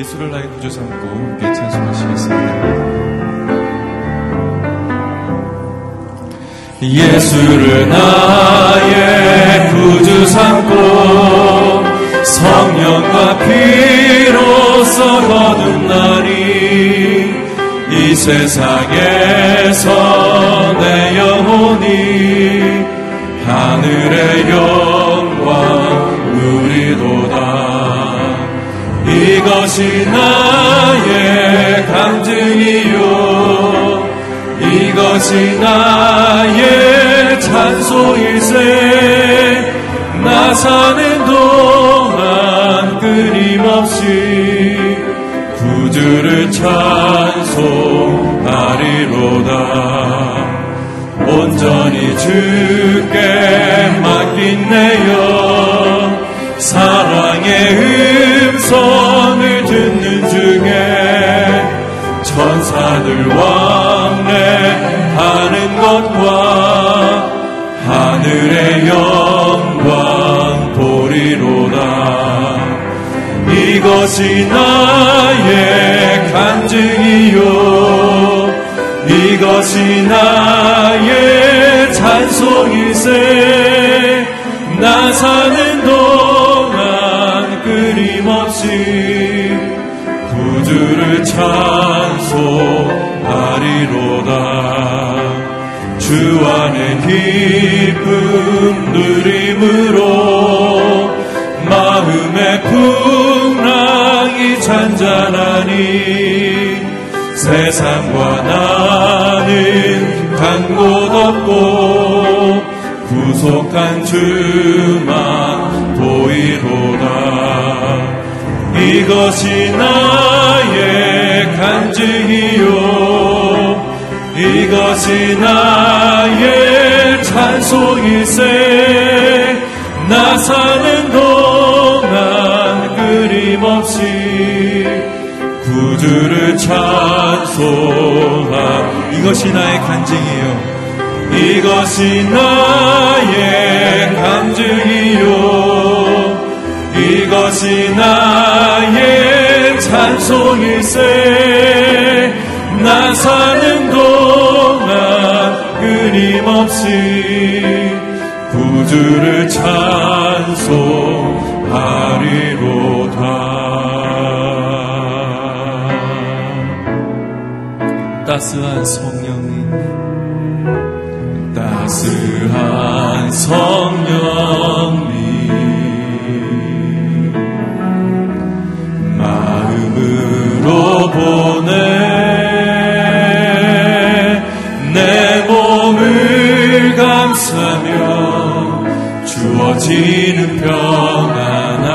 예수를 나의 구주 삼고 함께 찬송하시겠습니다. 예수를 나의 구주 삼고 성령과 피로써 거듭나니 이 세상에서 내 영혼이 하늘의 영 이것이 나의 간증이요. 이것이 나의 찬송일세 나 사는 동안 끊임없이 구주를 찬송하리로다. 온전히 주께 맡긴 내영 사랑의 음성을 듣는 중에 천사들 왕래하는 것과 하늘의 영광 보리로다. 이것이 나의 간증이요. 이것이 나의 찬송일세. 나 사는 찬송하리로다. 주 안에 기쁨 누림으로 마음의 풍랑이 잔잔하니 세상과 나는 간곳 없고 구속한 주만 보이로다. 이것이 나의 간증이요. 이것이 나의 찬송일세. 나 사는 동안 끊임없이 구주를 찬송하. 이것이 나의 간증이요. 이것이 나의 간증이요. 이것이 나의 찬송일세 나 사는 동안 끊임없이 구주를 찬송하리로다. 따스한 성령이 따스한 성령 주어지는 평안함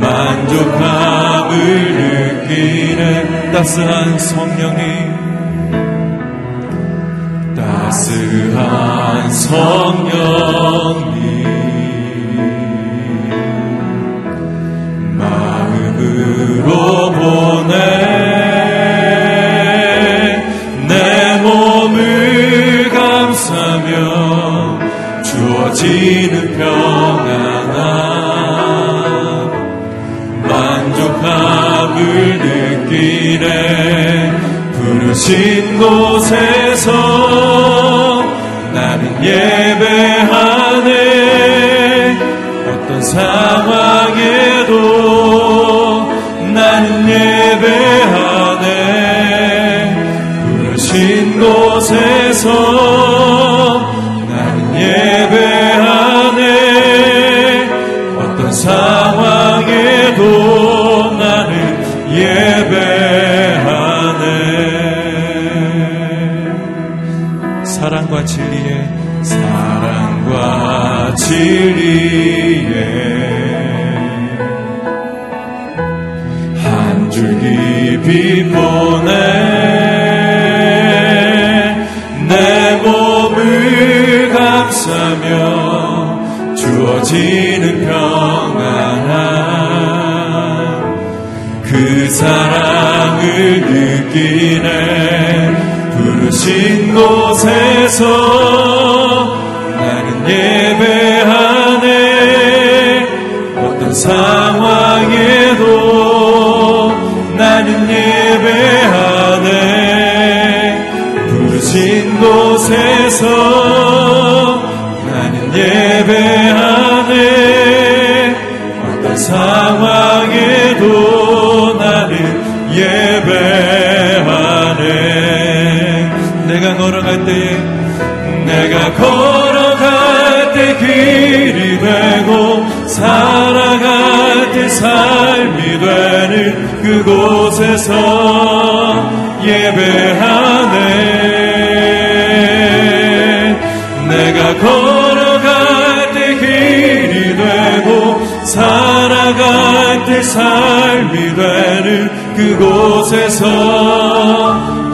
만족함을 느끼는 따스한 성령이 따스한 성령이 마음으로 내가 걸어갈 때에 내가 걸어갈 때 길이 되고 살아갈 때 삶이 되는 그곳에서 예배하네. 내가 걸어갈 때 길이 되고 살아갈 때 삶이 되는 그곳에서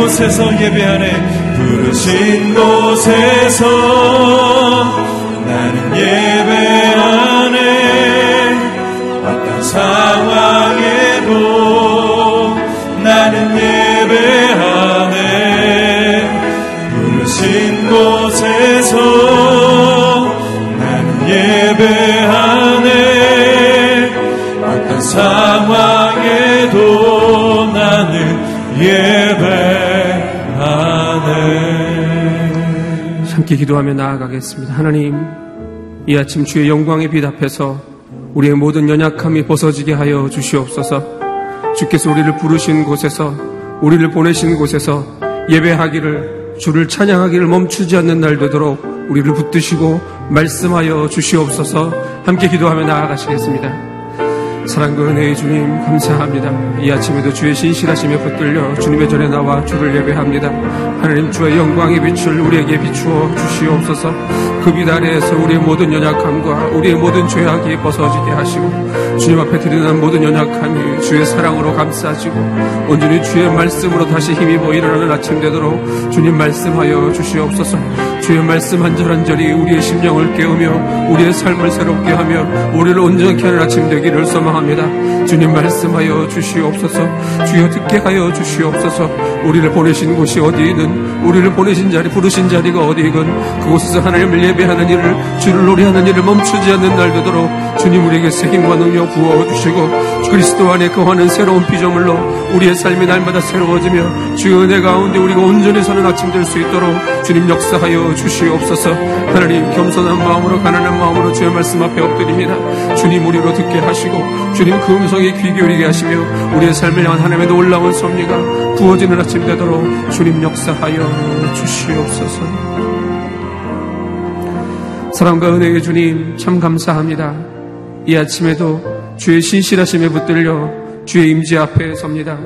곳에서 예배하네. 부르신 곳에서 나는 예배 함께 기도하며 나아가겠습니다. 하나님, 이 아침 주의 영광의 빛 앞에서 우리의 모든 연약함이 벗어지게 하여 주시옵소서. 주께서 우리를 부르신 곳에서, 우리를 보내신 곳에서 예배하기를, 주를 찬양하기를 멈추지 않는 날 되도록 우리를 붙드시고 말씀하여 주시옵소서. 함께 기도하며 나아가시겠습니다. 사랑과 은혜의 주님 감사합니다. 이 아침에도 주의 신실하심에 붙들려 주님의 전에 나와 주를 예배합니다. 하나님 주의 영광의 빛을 우리에게 비추어 주시옵소서. 그빛 아래에서 우리의 모든 연약함과 우리의 모든 죄악이 벗어지게 하시고 주님 앞에 드리는 모든 연약함이 주의 사랑으로 감싸지고 온전히 주의 말씀으로 다시 힘입어 일어나는 아침 되도록 주님 말씀하여 주시옵소서. 주의 말씀 한절한 절이 우리의 심령을 깨우며 우리의 삶을 새롭게 하며 우리를 온전케 하는 아침 되기를 소망합니다. 주님 말씀하여 주시옵소서. 주여 듣게 하여 주시옵소서. 우리를 보내신 곳이 어디이든 우리를 보내신 자리 부르신 자리가 어디이든 그곳에서 하나님을 예배하는 일을 주를 노래하는 일을 멈추지 않는 날 되도록 주님 우리에게 새 힘과 능력 부어 주시고 그리스도 안에 거하는 새로운 피조물로 우리의 삶이 날마다 새로워지며 주의 은혜 가운데 우리가 온전히 서는 아침 될 수 있도록 주님 역사하여 주시옵소서. 하나님 겸손한 마음으로 가난한 마음으로 주의 말씀 앞에 엎드립니다. 주님 우리로 듣게 하시고 주님 그 음성에 귀 기울이게 하시며 우리의 삶을 향한 하나님의 놀라운 섭리가 부어지는 아침 되도록 주님 역사하여 주시옵소서 사랑과 은혜의 주님 참 감사합니다 이 아침에도 주의 신실하심에 붙들려 주의 임재 앞에 섭니다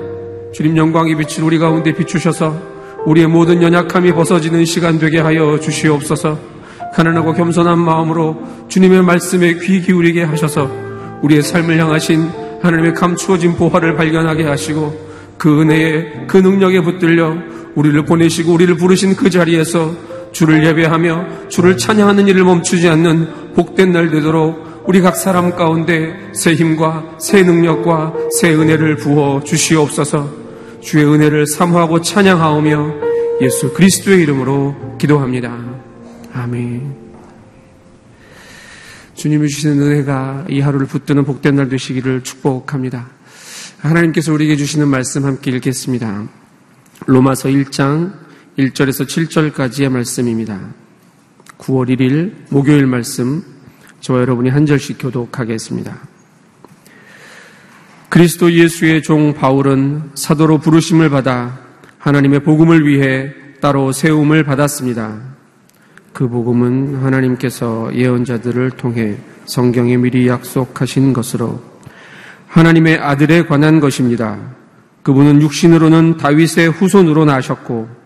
주님 영광이 비친 우리 가운데 비추셔서 우리의 모든 연약함이 벗어지는 시간 되게 하여 주시옵소서. 가난하고 겸손한 마음으로 주님의 말씀에 귀 기울이게 하셔서 우리의 삶을 향하신 하나님의 감추어진 보화를 발견하게 하시고 그 은혜에 그 능력에 붙들려 우리를 보내시고 우리를 부르신 그 자리에서 주를 예배하며 주를 찬양하는 일을 멈추지 않는 복된 날 되도록 우리 각 사람 가운데 새 힘과 새 능력과 새 은혜를 부어 주시옵소서. 주의 은혜를 사모하고 찬양하오며 예수 그리스도의 이름으로 기도합니다. 아멘. 주님이 주시는 은혜가 이 하루를 붙드는 복된 날 되시기를 축복합니다. 하나님께서 우리에게 주시는 말씀 함께 읽겠습니다. 로마서 1장 1절에서 7절까지의 말씀입니다. 9월 1일 목요일 말씀 저와 여러분이 한 절씩 교독하겠습니다. 그리스도 예수의 종 바울은 사도로 부르심을 받아 하나님의 복음을 위해 따로 세움을 받았습니다. 그 복음은 하나님께서 예언자들을 통해 성경에 미리 약속하신 것으로 하나님의 아들에 관한 것입니다. 그분은 육신으로는 다윗의 후손으로 나셨고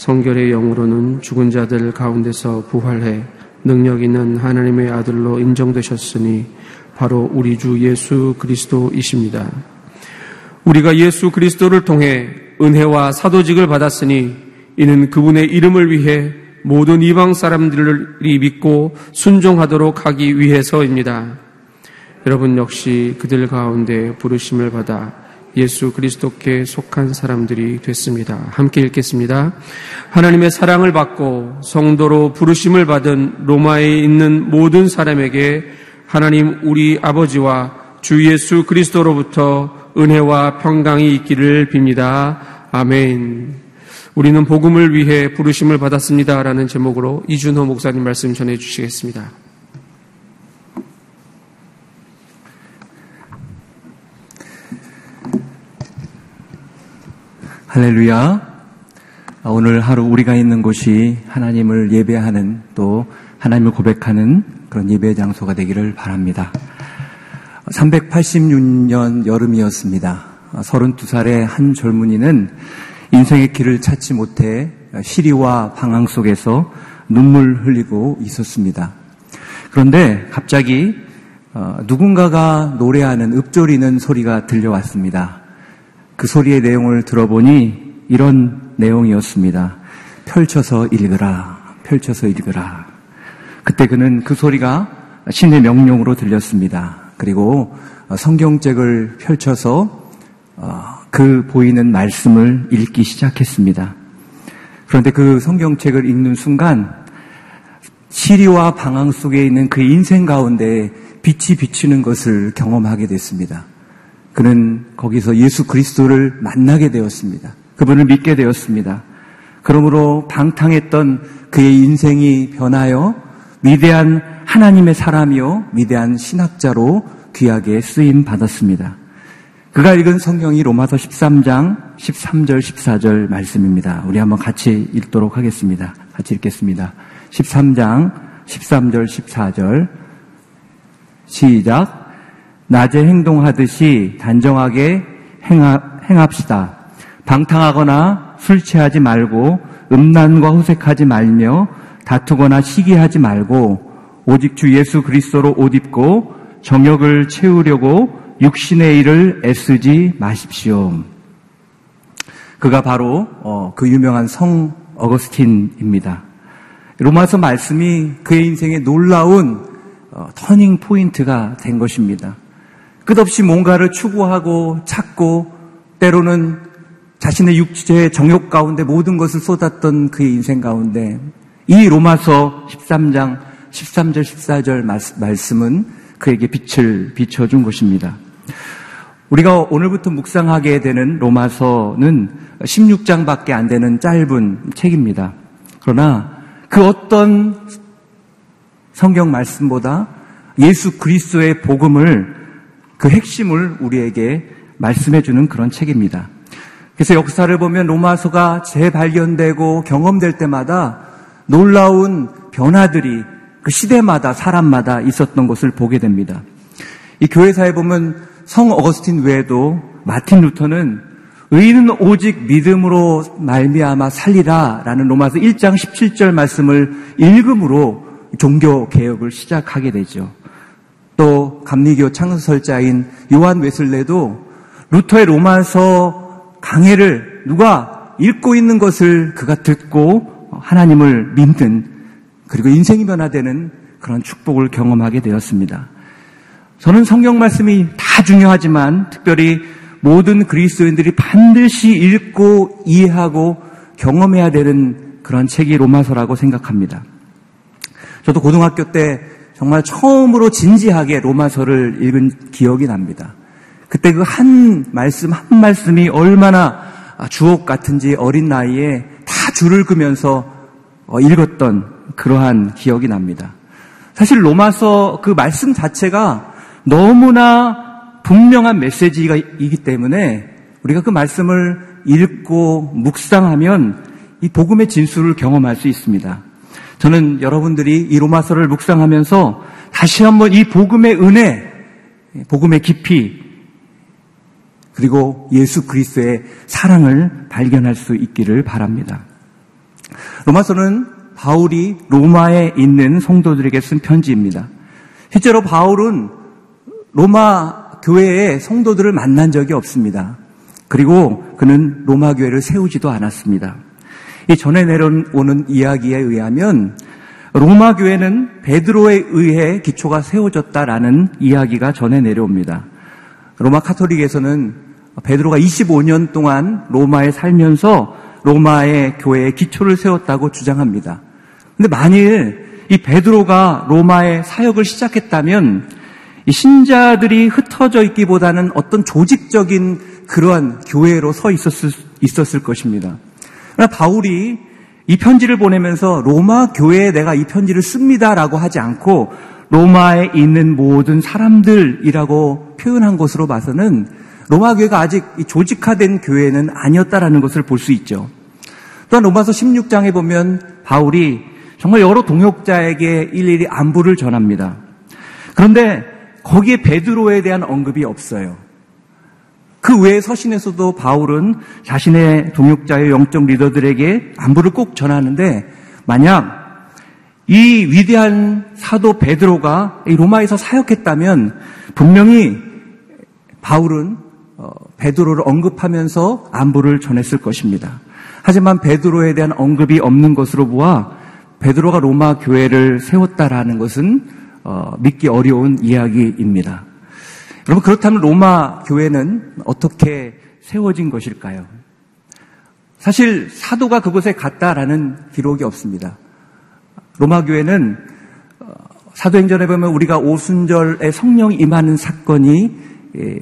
성결의 영으로는 죽은 자들 가운데서 부활해 능력 있는 하나님의 아들로 인정되셨으니 바로 우리 주 예수 그리스도이십니다. 우리가 예수 그리스도를 통해 은혜와 사도직을 받았으니 이는 그분의 이름을 위해 모든 이방 사람들이 믿고 순종하도록 하기 위해서입니다. 여러분 역시 그들 가운데 부르심을 받아 예수 그리스도께 속한 사람들이 됐습니다. 함께 읽겠습니다. 하나님의 사랑을 받고 성도로 부르심을 받은 로마에 있는 모든 사람에게 하나님 우리 아버지와 주 예수 그리스도로부터 은혜와 평강이 있기를 빕니다. 아멘. 우리는 복음을 위해 부르심을 받았습니다라는 제목으로 이준호 목사님 말씀 전해 주시겠습니다. 할렐루야. 오늘 하루 우리가 있는 곳이 하나님을 예배하는 또 하나님을 고백하는 그런 예배 장소가 되기를 바랍니다. 386년 여름이었습니다. 32살의 한 젊은이는 인생의 길을 찾지 못해 시리와 방황 속에서 눈물 흘리고 있었습니다. 그런데 갑자기 어, 누군가가 노래하는 읊조리는 소리가 들려왔습니다. 그 소리의 내용을 들어보니 이런 내용이었습니다. 펼쳐서 읽으라, 펼쳐서 읽으라. 그때 그는 그 소리가 신의 명령으로 들렸습니다. 그리고 성경책을 펼쳐서 어, 그 보이는 말씀을 읽기 시작했습니다. 그런데 그 성경책을 읽는 순간 시리와 방황 속에 있는 그 인생 가운데 빛이 비치는 것을 경험하게 됐습니다. 그는 거기서 예수 그리스도를 만나게 되었습니다. 그분을 믿게 되었습니다. 그러므로 방탕했던 그의 인생이 변하여 위대한 하나님의 사람이요, 위대한 신학자로 귀하게 쓰임 받았습니다. 그가 읽은 성경이 로마서 13장 13절 14절 말씀입니다. 우리 한번 같이 읽도록 하겠습니다. 같이 읽겠습니다. 13장 13절 14절 시작 낮에 행동하듯이 단정하게 행합시다. 방탕하거나 술 취하지 말고 음란과 후색하지 말며 다투거나 시기하지 말고 오직 주 예수 그리스도로 옷 입고 정욕을 채우려고 육신의 일을 애쓰지 마십시오. 그가 바로 어, 그 유명한 성 어거스틴입니다. 로마서 말씀이 그의 인생에 놀라운 어, 터닝 포인트가 된 것입니다. 끝없이 뭔가를 추구하고 찾고 때로는 자신의 육체의 정욕 가운데 모든 것을 쏟았던 그의 인생 가운데 이 로마서 13장 13절 14절 말씀은 그에게 빛을 비춰준 것입니다. 우리가 오늘부터 묵상하게 되는 로마서는 16장밖에 안 되는 짧은 책입니다. 그러나 그 어떤 성경 말씀보다 예수 그리스도의 복음을 그 핵심을 우리에게 말씀해 주는 그런 책입니다. 그래서 역사를 보면 로마서가 재발견되고 경험될 때마다 놀라운 변화들이 그 시대마다 사람마다 있었던 것을 보게 됩니다. 이 교회사에 보면 성 어거스틴 외에도 마틴 루터는 의인은 오직 믿음으로 말미암아 살리라라는 로마서 1장 17절 말씀을 읽음으로 종교 개혁을 시작하게 되죠. 또 감리교 창설자인 요한 웨슬레도 루터의 로마서 강해를 누가 읽고 있는 것을 그가 듣고 하나님을 믿는 그리고 인생이 변화되는 그런 축복을 경험하게 되었습니다. 저는 성경 말씀이 다 중요하지만 특별히 모든 그리스도인들이 반드시 읽고 이해하고 경험해야 되는 그런 책이 로마서라고 생각합니다. 저도 고등학교 때 정말 처음으로 진지하게 로마서를 읽은 기억이 납니다. 그때 그 한 말씀 한 말씀이 얼마나 주옥 같은지 어린 나이에 다 줄을 끄면서 어, 읽었던 그러한 기억이 납니다. 사실 로마서 그 말씀 자체가 너무나 분명한 메시지이기 때문에 우리가 그 말씀을 읽고 묵상하면 이 복음의 진수를 경험할 수 있습니다. 저는 여러분들이 이 로마서를 묵상하면서 다시 한번 이 복음의 은혜, 복음의 깊이, 그리고 예수 그리스도의 사랑을 발견할 수 있기를 바랍니다. 로마서는 바울이 로마에 있는 성도들에게 쓴 편지입니다. 실제로 바울은 로마 교회의 성도들을 만난 적이 없습니다. 그리고 그는 로마 교회를 세우지도 않았습니다. 이 전에 내려오는 이야기에 의하면 로마 교회는 베드로에 의해 기초가 세워졌다라는 이야기가 전해 내려옵니다. 로마 카톨릭에서는 베드로가 25년 동안 로마에 살면서 로마의 교회의 기초를 세웠다고 주장합니다. 근데 만일 이 베드로가 로마의 사역을 시작했다면 신자들이 흩어져 있기보다는 어떤 조직적인 그러한 교회로 서 있었을, 있었을 것입니다. 그러나 바울이 이 편지를 보내면서 로마 교회에 내가 이 편지를 씁니다라고 하지 않고 로마에 있는 모든 사람들이라고 표현한 것으로 봐서는 로마 교회가 아직 조직화된 교회는 아니었다라는 것을 볼 수 있죠. 또한 로마서 16장에 보면 바울이 정말 여러 동역자에게 일일이 안부를 전합니다. 그런데 거기에 베드로에 대한 언급이 없어요. 그 외의 서신에서도 바울은 자신의 동역자의 영적 리더들에게 안부를 꼭 전하는데 만약 이 위대한 사도 베드로가 로마에서 사역했다면 분명히 바울은 어, 베드로를 언급하면서 안부를 전했을 것입니다. 하지만 베드로에 대한 언급이 없는 것으로 보아 베드로가 로마 교회를 세웠다라는 것은 어, 믿기 어려운 이야기입니다. 여러분 그렇다면 로마 교회는 어떻게 세워진 것일까요? 사실 사도가 그곳에 갔다라는 기록이 없습니다. 로마 교회는 어, 사도행전에 보면 우리가 오순절에 성령 임하는 사건이 예,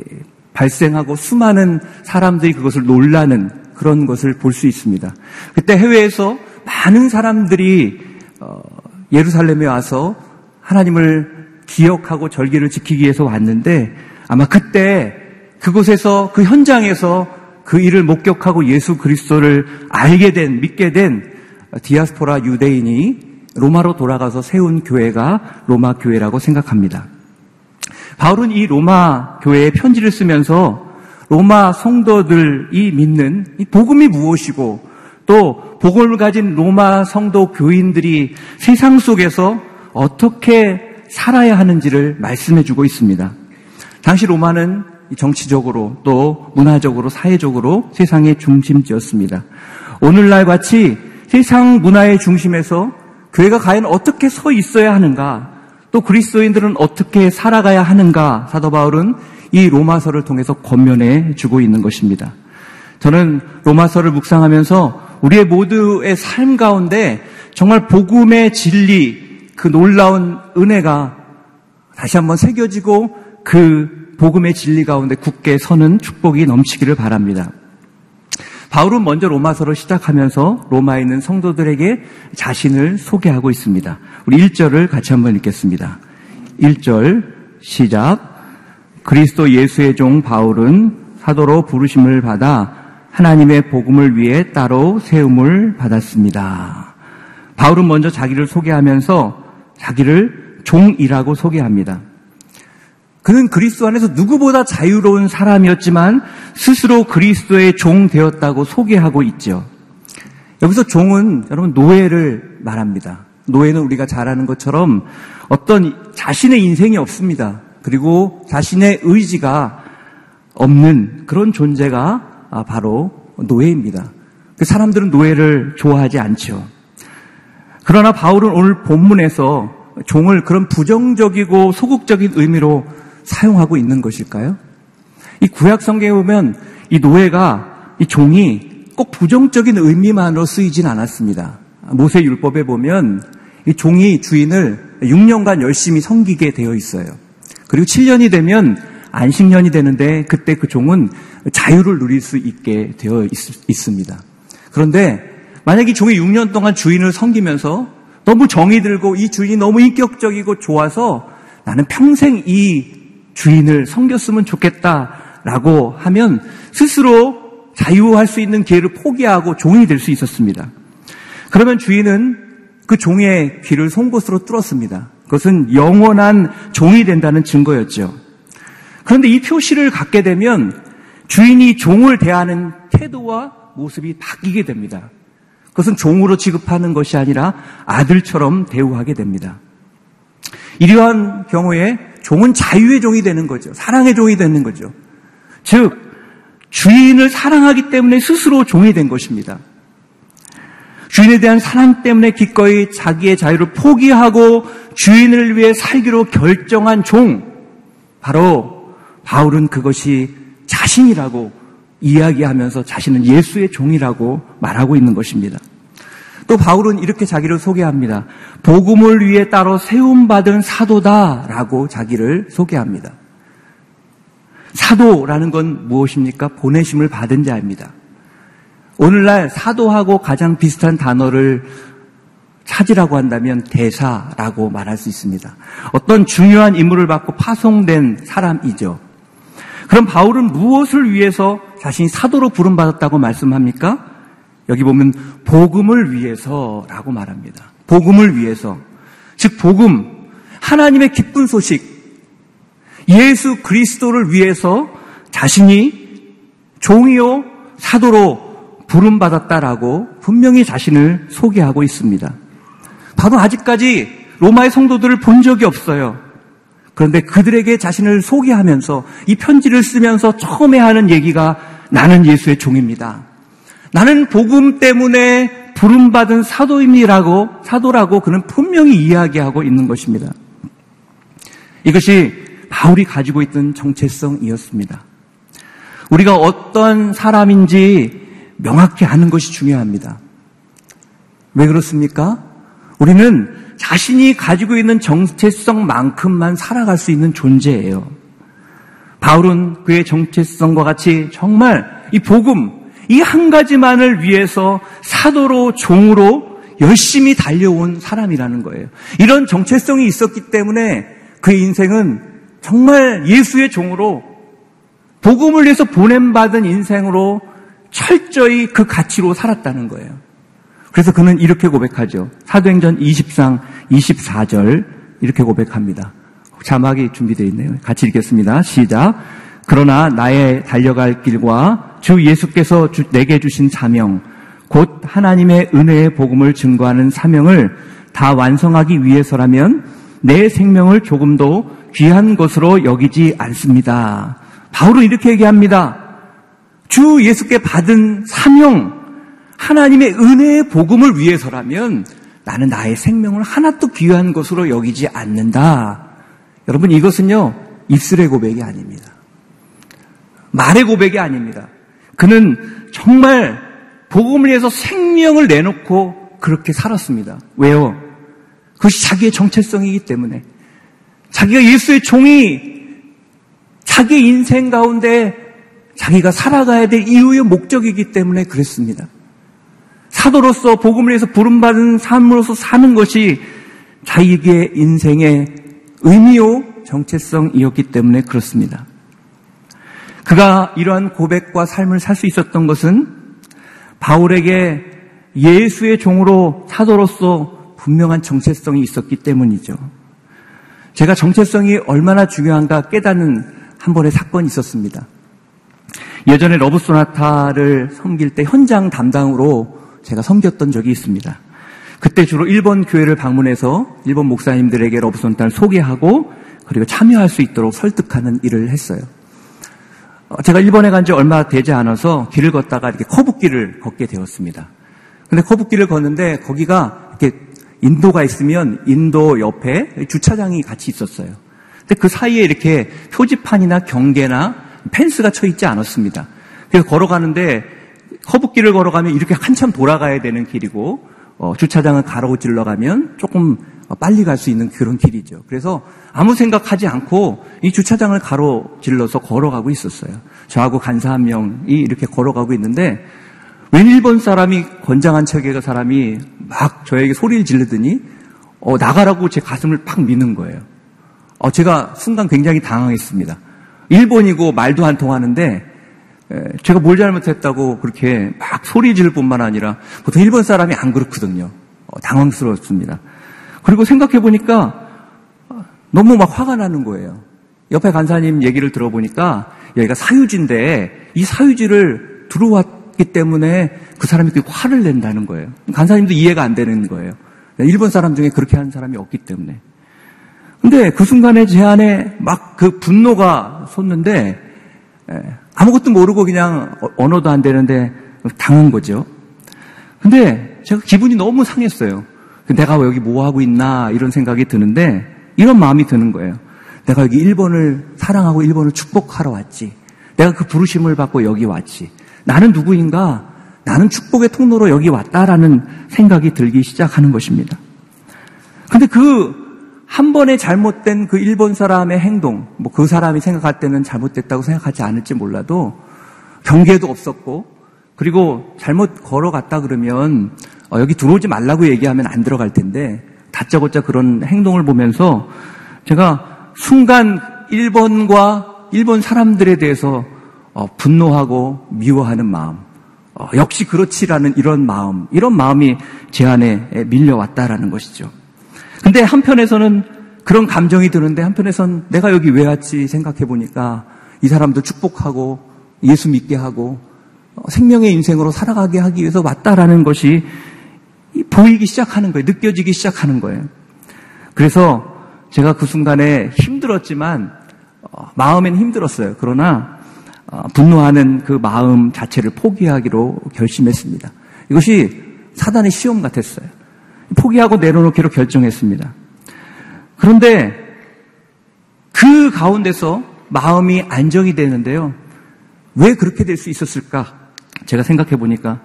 발생하고 수많은 사람들이 그것을 놀라는 그런 것을 볼 수 있습니다. 그때 해외에서 많은 사람들이 어, 예루살렘에 와서 하나님을 기억하고 절기를 지키기 위해서 왔는데 아마 그때 그곳에서 그 현장에서 그 일을 목격하고 예수 그리스도를 알게 된 믿게 된 디아스포라 유대인이 로마로 돌아가서 세운 교회가 로마 교회라고 생각합니다. 바울은 이 로마 교회에 편지를 쓰면서 로마 성도들이 믿는 이 복음이 무엇이고 또 복음을 가진 로마 성도 교인들이 세상 속에서 어떻게 살아야 하는지를 말씀해 주고 있습니다. 당시 로마는 정치적으로 또 문화적으로 사회적으로 세상의 중심지였습니다. 오늘날 같이 세상 문화의 중심에서 교회가 과연 어떻게 서 있어야 하는가 또 그리스도인들은 어떻게 살아가야 하는가 사도 바울은 이 로마서를 통해서 권면해 주고 있는 것입니다. 저는 로마서를 묵상하면서 우리의 모두의 삶 가운데 정말 복음의 진리, 그 놀라운 은혜가 다시 한번 새겨지고 그 복음의 진리 가운데 굳게 서는 축복이 넘치기를 바랍니다. 바울은 먼저 로마서를 시작하면서 로마에 있는 성도들에게 자신을 소개하고 있습니다. 우리 1절을 같이 한번 읽겠습니다. 1절 시작. 그리스도 예수의 종 바울은 사도로 부르심을 받아 하나님의 복음을 위해 따로 세움을 받았습니다. 바울은 먼저 자기를 소개하면서 자기를 종이라고 소개합니다. 그는 그리스도 안에서 누구보다 자유로운 사람이었지만 스스로 그리스도의 종 되었다고 소개하고 있죠. 여기서 종은 여러분 노예를 말합니다. 노예는 우리가 잘 아는 것처럼 어떤 자신의 인생이 없습니다. 그리고 자신의 의지가 없는 그런 존재가 바로 노예입니다. 그 사람들은 노예를 좋아하지 않죠. 그러나 바울은 오늘 본문에서 종을 그런 부정적이고 소극적인 의미로 사용하고 있는 것일까요? 이 구약 성경에 보면 이 노예가 이 종이 꼭 부정적인 의미만으로 쓰이진 않았습니다. 모세 율법에 보면 이 종이 주인을 6년간 열심히 섬기게 되어 있어요. 그리고 7년이 되면 안식년이 되는데 그때 그 종은 자유를 누릴 수 있게 되어 있, 습니다 그런데 만약에 종이 6년 동안 주인을 섬기면서 너무 정이 들고 이 주인이 너무 인격적이고 좋아서 나는 평생 이 주인을 섬겼으면 좋겠다라고 하면 스스로 자유할 수 있는 기회를 포기하고 종이 될 수 있었습니다. 그러면 주인은 그 종의 귀를 송곳으로 뚫었습니다. 그것은 영원한 종이 된다는 증거였죠. 그런데 이 표시를 갖게 되면 주인이 종을 대하는 태도와 모습이 바뀌게 됩니다. 그것은 종으로 취급하는 것이 아니라 아들처럼 대우하게 됩니다. 이러한 경우에 종은 자유의 종이 되는 거죠. 사랑의 종이 되는 거죠. 즉, 주인을 사랑하기 때문에 스스로 종이 된 것입니다. 주인에 대한 사랑 때문에 기꺼이 자기의 자유를 포기하고 주인을 위해 살기로 결정한 종. 바로 바울은 그것이 자신이라고 이야기하면서 자신은 예수의 종이라고 말하고 있는 것입니다. 또 바울은 이렇게 자기를 소개합니다. 복음을 위해 따로 세움받은 사도다라고 자기를 소개합니다. 사도라는 건 무엇입니까? 보내심을 받은 자입니다. 오늘날 사도하고 가장 비슷한 단어를 찾으라고 한다면 대사라고 말할 수 있습니다. 어떤 중요한 임무를 받고 파송된 사람이죠. 그럼 바울은 무엇을 위해서 자신이 사도로 부름받았다고 말씀합니까? 여기 보면 복음을 위해서라고 말합니다. 복음을 위해서. 즉 복음 하나님의 기쁜 소식 예수 그리스도를 위해서 자신이 종이요 사도로 부름 받았다라고 분명히 자신을 소개하고 있습니다. 바로 아직까지 로마의 성도들을 본 적이 없어요. 그런데 그들에게 자신을 소개하면서 이 편지를 쓰면서 처음에 하는 얘기가 나는 예수의 종입니다. 나는 복음 때문에 부름받은 사도입니라고 사도라고 그는 분명히 이야기하고 있는 것입니다. 이것이 바울이 가지고 있던 정체성이었습니다. 우리가 어떤 사람인지 명확히 아는 것이 중요합니다. 왜 그렇습니까? 우리는 자신이 가지고 있는 정체성만큼만 살아갈 수 있는 존재예요. 바울은 그의 정체성과 같이 정말 이 복음, 이 한 가지만을 위해서 사도로 종으로 열심히 달려온 사람이라는 거예요. 이런 정체성이 있었기 때문에 그의 인생은 정말 예수의 종으로 복음을 위해서 보냄받은 인생으로 철저히 그 가치로 살았다는 거예요. 그래서 그는 이렇게 고백하죠. 사도행전 20상 24절 이렇게 고백합니다. 자막이 준비되어 있네요. 같이 읽겠습니다. 시작. 그러나 나의 달려갈 길과 주 예수께서 주, 내게 주신 사명, 곧 하나님의 은혜의 복음을 증거하는 사명을 다 완성하기 위해서라면 내 생명을 조금도 귀한 것으로 여기지 않습니다. 바울은 이렇게 얘기합니다. 주 예수께 받은 사명, 하나님의 은혜의 복음을 위해서라면 나는 나의 생명을 하나도 귀한 것으로 여기지 않는다. 여러분 이것은요 입술의 고백이 아닙니다. 말의 고백이 아닙니다. 그는 정말 복음을 위해서 생명을 내놓고 그렇게 살았습니다. 왜요? 그것이 자기의 정체성이기 때문에 자기가 예수의 종이 자기 인생 가운데 자기가 살아가야 될 이유의 목적이기 때문에 그랬습니다. 사도로서 복음을 위해서 부름받은 삶으로서 사는 것이 자기의 인생의 의미요 정체성이었기 때문에 그렇습니다. 그가 이러한 고백과 삶을 살 수 있었던 것은 바울에게 예수의 종으로 사도로서 분명한 정체성이 있었기 때문이죠. 제가 정체성이 얼마나 중요한가 깨닫는 한 번의 사건이 있었습니다. 예전에 러브소나타를 섬길 때 현장 담당으로 제가 섬겼던 적이 있습니다. 그때 주로 일본 교회를 방문해서 일본 목사님들에게 러브소나타를 소개하고 그리고 참여할 수 있도록 설득하는 일을 했어요. 어, 제가 일본에 간 지 얼마 되지 않아서 길을 걷다가 이렇게 커브길을 걷게 되었습니다. 근데 커브길을 걷는데 거기가 이렇게 인도가 있으면 인도 옆에 주차장이 같이 있었어요. 근데 그 사이에 이렇게 표지판이나 경계나 펜스가 쳐 있지 않았습니다. 그래서 걸어가는데 커브길을 걸어가면 이렇게 한참 돌아가야 되는 길이고 어, 주차장을 가로질러 가면 조금 빨리 갈 수 있는 그런 길이죠. 그래서 아무 생각하지 않고 이 주차장을 가로질러서 걸어가고 있었어요. 저하고 간사 한 명이 이렇게 걸어가고 있는데 웬 일본 사람이 건장한 척의 사람이 막 저에게 소리를 지르더니 어, 나가라고 제 가슴을 팍 미는 거예요. 어, 제가 순간 굉장히 당황했습니다. 일본이고 말도 안 통하는데 에, 제가 뭘 잘못했다고 그렇게 막 소리 지를 뿐만 아니라 보통 일본 사람이 안 그렇거든요. 어, 당황스러웠습니다. 그리고 생각해 보니까 너무 막 화가 나는 거예요. 옆에 간사님 얘기를 들어보니까 여기가 사유지인데 이 사유지를 들어왔기 때문에 그 사람이 그 화를 낸다는 거예요. 간사님도 이해가 안 되는 거예요. 일본 사람 중에 그렇게 하는 사람이 없기 때문에. 근데 그 순간에 제 안에 막 그 분노가 솟는데 아무것도 모르고 그냥 어- 언어도 안 되는데 당한 거죠. 근데 제가 기분이 너무 상했어요. 내가 왜 여기 뭐 하고 있나 이런 생각이 드는데 이런 마음이 드는 거예요. 내가 여기 일본을 사랑하고 일본을 축복하러 왔지. 내가 그 부르심을 받고 여기 왔지. 나는 누구인가? 나는 축복의 통로로 여기 왔다라는 생각이 들기 시작하는 것입니다. 근데 그 한 번의 잘못된 그 일본 사람의 행동, 뭐 그 사람이 생각할 때는 잘못됐다고 생각하지 않을지 몰라도 경계도 없었고, 그리고 잘못 걸어갔다 그러면 어, 여기 들어오지 말라고 얘기하면 안 들어갈 텐데 다짜고짜 그런 행동을 보면서 제가 순간 일본과 일본 사람들에 대해서 어, 분노하고 미워하는 마음, 어, 역시 그렇지라는 이런 마음, 이런 마음이 제 안에 밀려왔다라는 것이죠. 근데 한편에서는 그런 감정이 드는데 한편에선 내가 여기 왜 왔지 생각해 보니까 이 사람도 축복하고 예수 믿게 하고 어, 생명의 인생으로 살아가게 하기 위해서 왔다라는 것이 보이기 시작하는 거예요. 느껴지기 시작하는 거예요. 그래서 제가 그 순간에 힘들었지만 어, 마음엔 힘들었어요. 그러나 어, 분노하는 그 마음 자체를 포기하기로 결심했습니다. 이것이 사단의 시험 같았어요. 포기하고 내려놓기로 결정했습니다. 그런데 그 가운데서 마음이 안정이 되는데요. 왜 그렇게 될 수 있었을까? 제가 생각해 보니까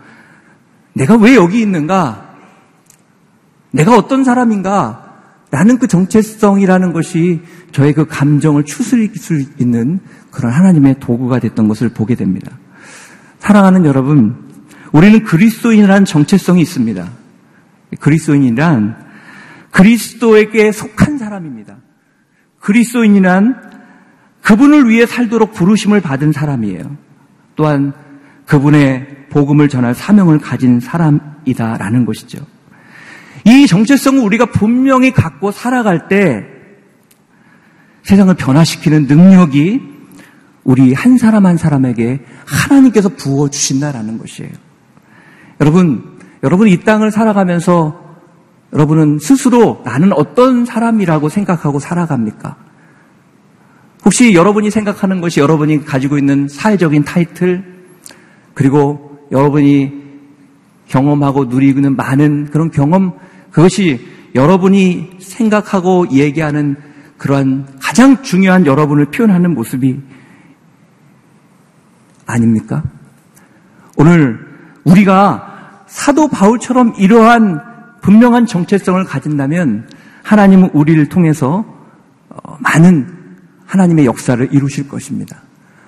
내가 왜 여기 있는가? 내가 어떤 사람인가? 라는 그 정체성이라는 것이 저의 그 감정을 추스릴 수 있는 그런 하나님의 도구가 됐던 것을 보게 됩니다. 사랑하는 여러분, 우리는 그리스도인이라는 정체성이 있습니다. 그리스도인이란 그리스도에게 속한 사람입니다. 그리스도인이란 그분을 위해 살도록 부르심을 받은 사람이에요. 또한 그분의 복음을 전할 사명을 가진 사람이다라는 것이죠. 이 정체성을 우리가 분명히 갖고 살아갈 때 세상을 변화시키는 능력이 우리 한 사람 한 사람에게 하나님께서 부어주신다라는 것이에요. 여러분, 여러분 이 땅을 살아가면서 여러분은 스스로 나는 어떤 사람이라고 생각하고 살아갑니까? 혹시 여러분이 생각하는 것이 여러분이 가지고 있는 사회적인 타이틀, 그리고 여러분이 경험하고 누리는 많은 그런 경험, 그것이 여러분이 생각하고 얘기하는 그러한 가장 중요한 여러분을 표현하는 모습이 아닙니까? 오늘 우리가 사도 바울처럼 이러한 분명한 정체성을 가진다면 하나님은 우리를 통해서 어, 많은 하나님의 역사를 이루실 것입니다.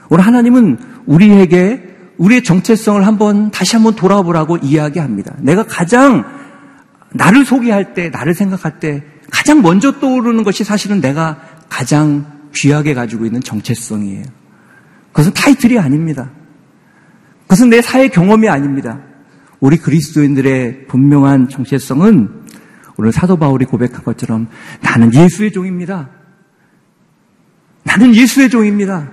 오늘 하나님은 우리에게 우리의 정체성을 한번 다시 한번 돌아보라고 이야기합니다. 내가 가장 나를 소개할 때, 나를 생각할 때 가장 먼저 떠오르는 것이 사실은 내가 가장 귀하게 가지고 있는 정체성이에요. 그것은 타이틀이 아닙니다. 그것은 내 사회 경험이 아닙니다. 우리 그리스도인들의 분명한 정체성은 오늘 사도 바울이 고백한 것처럼 나는 예수의 종입니다. 나는 예수의 종입니다.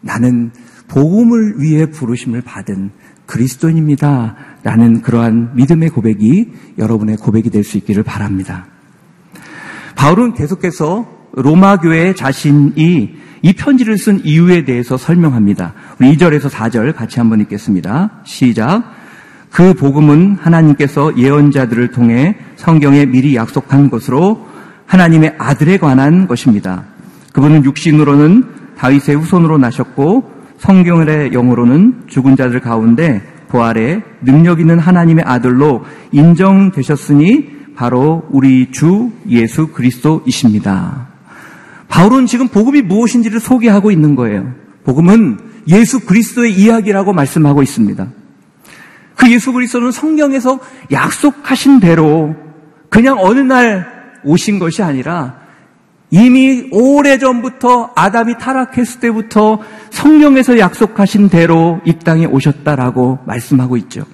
나는 복음을 위해 부르심을 받은 그리스도인입니다. 라는 그러한 믿음의 고백이 여러분의 고백이 될 수 있기를 바랍니다. 바울은 계속해서 로마 교회 자신이 이 편지를 쓴 이유에 대해서 설명합니다. 우리 2절에서 4절 같이 한번 읽겠습니다. 시작. 그 복음은 하나님께서 예언자들을 통해 성경에 미리 약속한 것으로 하나님의 아들에 관한 것입니다. 그분은 육신으로는 다윗의 후손으로 나셨고 성경의 영으로는 죽은 자들 가운데 부활에 능력 있는 하나님의 아들로 인정되셨으니 바로 우리 주 예수 그리스도이십니다. 바울은 지금 복음이 무엇인지를 소개하고 있는 거예요. 복음은 예수 그리스도의 이야기라고 말씀하고 있습니다. 그 예수 그리스도는 성경에서 약속하신 대로 그냥 어느 날 오신 것이 아니라 이미 오래전부터 아담이 타락했을 때부터 성경에서 약속하신 대로 이 땅에 오셨다라고 말씀하고 있죠.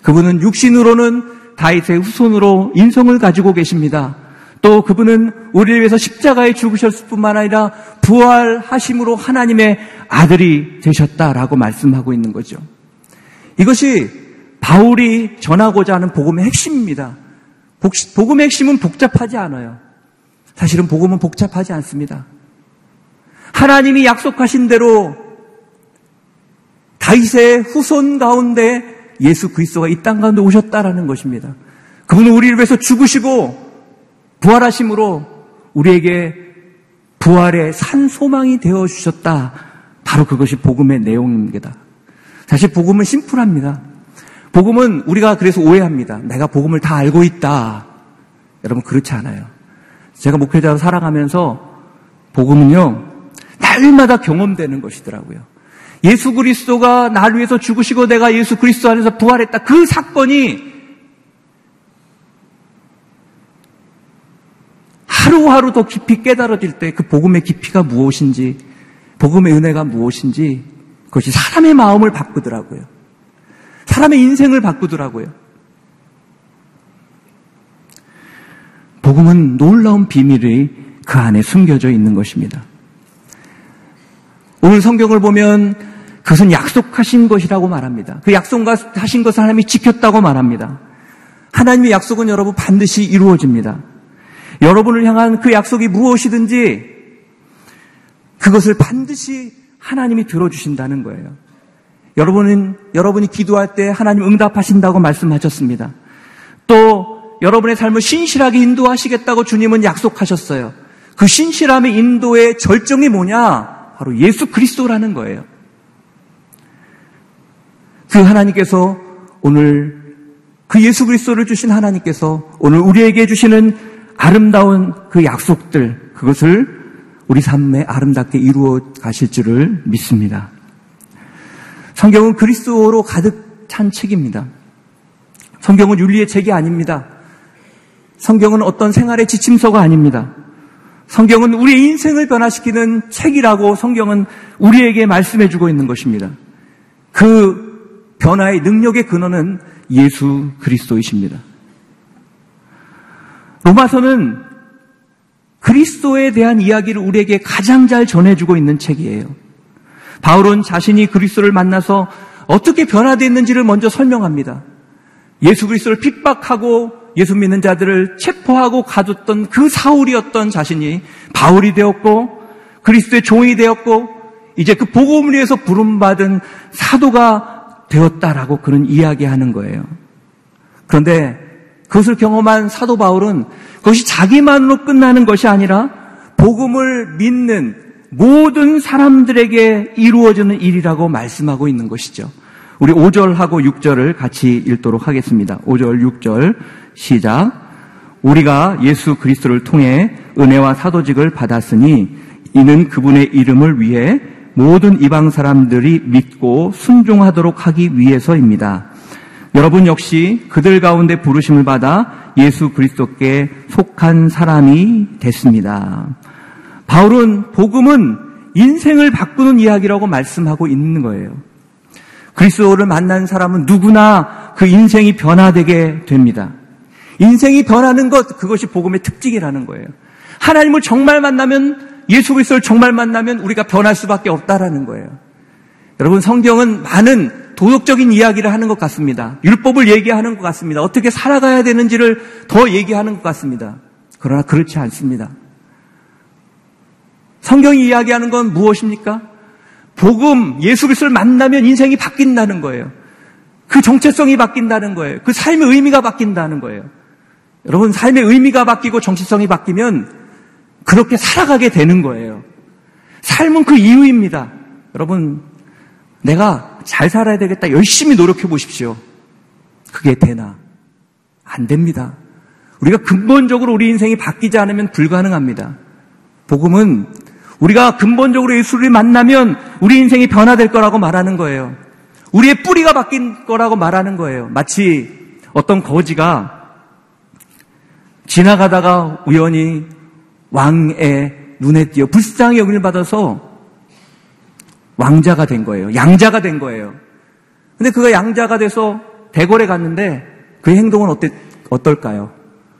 그분은 육신으로는 다윗의 후손으로 인성을 가지고 계십니다. 또 그분은 우리를 위해서 십자가에 죽으셨을 뿐만 아니라 부활하심으로 하나님의 아들이 되셨다라고 말씀하고 있는 거죠. 이것이 바울이 전하고자 하는 복음의 핵심입니다. 복음의 핵심은 복잡하지 않아요. 사실은 복음은 복잡하지 않습니다. 하나님이 약속하신 대로 다윗의 후손 가운데 예수 그리스도가 이 땅 가운데 오셨다라는 것입니다. 그분은 우리를 위해서 죽으시고 부활하심으로 우리에게 부활의 산 소망이 되어 주셨다. 바로 그것이 복음의 내용입니다. 사실 복음은 심플합니다. 복음은 우리가 그래서 오해합니다. 내가 복음을 다 알고 있다. 여러분 그렇지 않아요. 제가 목회자로 살아가면서 복음은요 날마다 경험되는 것이더라고요. 예수 그리스도가 나를 위해서 죽으시고 내가 예수 그리스도 안에서 부활했다. 그 사건이 하루하루 더 깊이 깨달아질 때 그 복음의 깊이가 무엇인지, 복음의 은혜가 무엇인지, 그것이 사람의 마음을 바꾸더라고요. 사람의 인생을 바꾸더라고요. 복음은 놀라운 비밀이 그 안에 숨겨져 있는 것입니다. 오늘 성경을 보면 그것은 약속하신 것이라고 말합니다. 그 약속하신 것을 하나님이 지켰다고 말합니다. 하나님의 약속은 여러분 반드시 이루어집니다. 여러분을 향한 그 약속이 무엇이든지 그것을 반드시 하나님이 들어주신다는 거예요. 여러분은, 여러분이 기도할 때 하나님 응답하신다고 말씀하셨습니다. 또 여러분의 삶을 신실하게 인도하시겠다고 주님은 약속하셨어요. 그 신실함의 인도의 절정이 뭐냐? 바로 예수 그리스도라는 거예요. 그 하나님께서 오늘 그 예수 그리스도를 주신 하나님께서 오늘 우리에게 주시는 아름다운 그 약속들, 그것을 우리 삶에 아름답게 이루어 가실 줄을 믿습니다. 성경은 그리스도로 가득 찬 책입니다. 성경은 윤리의 책이 아닙니다. 성경은 어떤 생활의 지침서가 아닙니다. 성경은 우리의 인생을 변화시키는 책이라고 성경은 우리에게 말씀해 주고 있는 것입니다. 그 변화의 능력의 근원은 예수 그리스도이십니다. 로마서는 그리스도에 대한 이야기를 우리에게 가장 잘 전해주고 있는 책이에요. 바울은 자신이 그리스도를 만나서 어떻게 변화됐는지를 먼저 설명합니다. 예수 그리스도를 핍박하고 예수 믿는 자들을 체포하고 가뒀던 그 사울이었던 자신이 바울이 되었고 그리스도의 종이 되었고 이제 그 복음을 위해서 부름받은 사도가 되었다라고 그런 이야기하는 거예요. 그런데 그것을 경험한 사도 바울은 그것이 자기만으로 끝나는 것이 아니라 복음을 믿는 모든 사람들에게 이루어지는 일이라고 말씀하고 있는 것이죠. 우리 5절하고 6절을 같이 읽도록 하겠습니다. 5절, 6절 시작. 우리가 예수 그리스도를 통해 은혜와 사도직을 받았으니 이는 그분의 이름을 위해 모든 이방 사람들이 믿고 순종하도록 하기 위해서입니다. 여러분 역시 그들 가운데 부르심을 받아 예수 그리스도께 속한 사람이 됐습니다. 바울은 복음은 인생을 바꾸는 이야기라고 말씀하고 있는 거예요. 그리스도를 만난 사람은 누구나 그 인생이 변화되게 됩니다. 인생이 변하는 것, 그것이 복음의 특징이라는 거예요. 하나님을 정말 만나면, 예수 그리스도를 정말 만나면 우리가 변할 수밖에 없다라는 거예요. 여러분, 성경은 많은 도덕적인 이야기를 하는 것 같습니다. 율법을 얘기하는 것 같습니다. 어떻게 살아가야 되는지를 더 얘기하는 것 같습니다. 그러나 그렇지 않습니다. 성경이 이야기하는 건 무엇입니까? 복음, 예수 그리스도를 만나면 인생이 바뀐다는 거예요. 그 정체성이 바뀐다는 거예요. 그 삶의 의미가 바뀐다는 거예요. 여러분, 삶의 의미가 바뀌고 정체성이 바뀌면 그렇게 살아가게 되는 거예요. 삶은 그 이유입니다. 여러분, 내가 잘 살아야 되겠다. 열심히 노력해 보십시오. 그게 되나? 안 됩니다. 우리가 근본적으로 우리 인생이 바뀌지 않으면 불가능합니다. 복음은 우리가 근본적으로 예수를 만나면 우리 인생이 변화될 거라고 말하는 거예요. 우리의 뿌리가 바뀐 거라고 말하는 거예요. 마치 어떤 거지가 지나가다가 우연히 왕의 눈에 띄어 불쌍히 여김을 받아서 왕자가 된 거예요. 양자가 된 거예요. 근데 그가 양자가 돼서 대궐에 갔는데 그 행동은 어때, 어떨까요?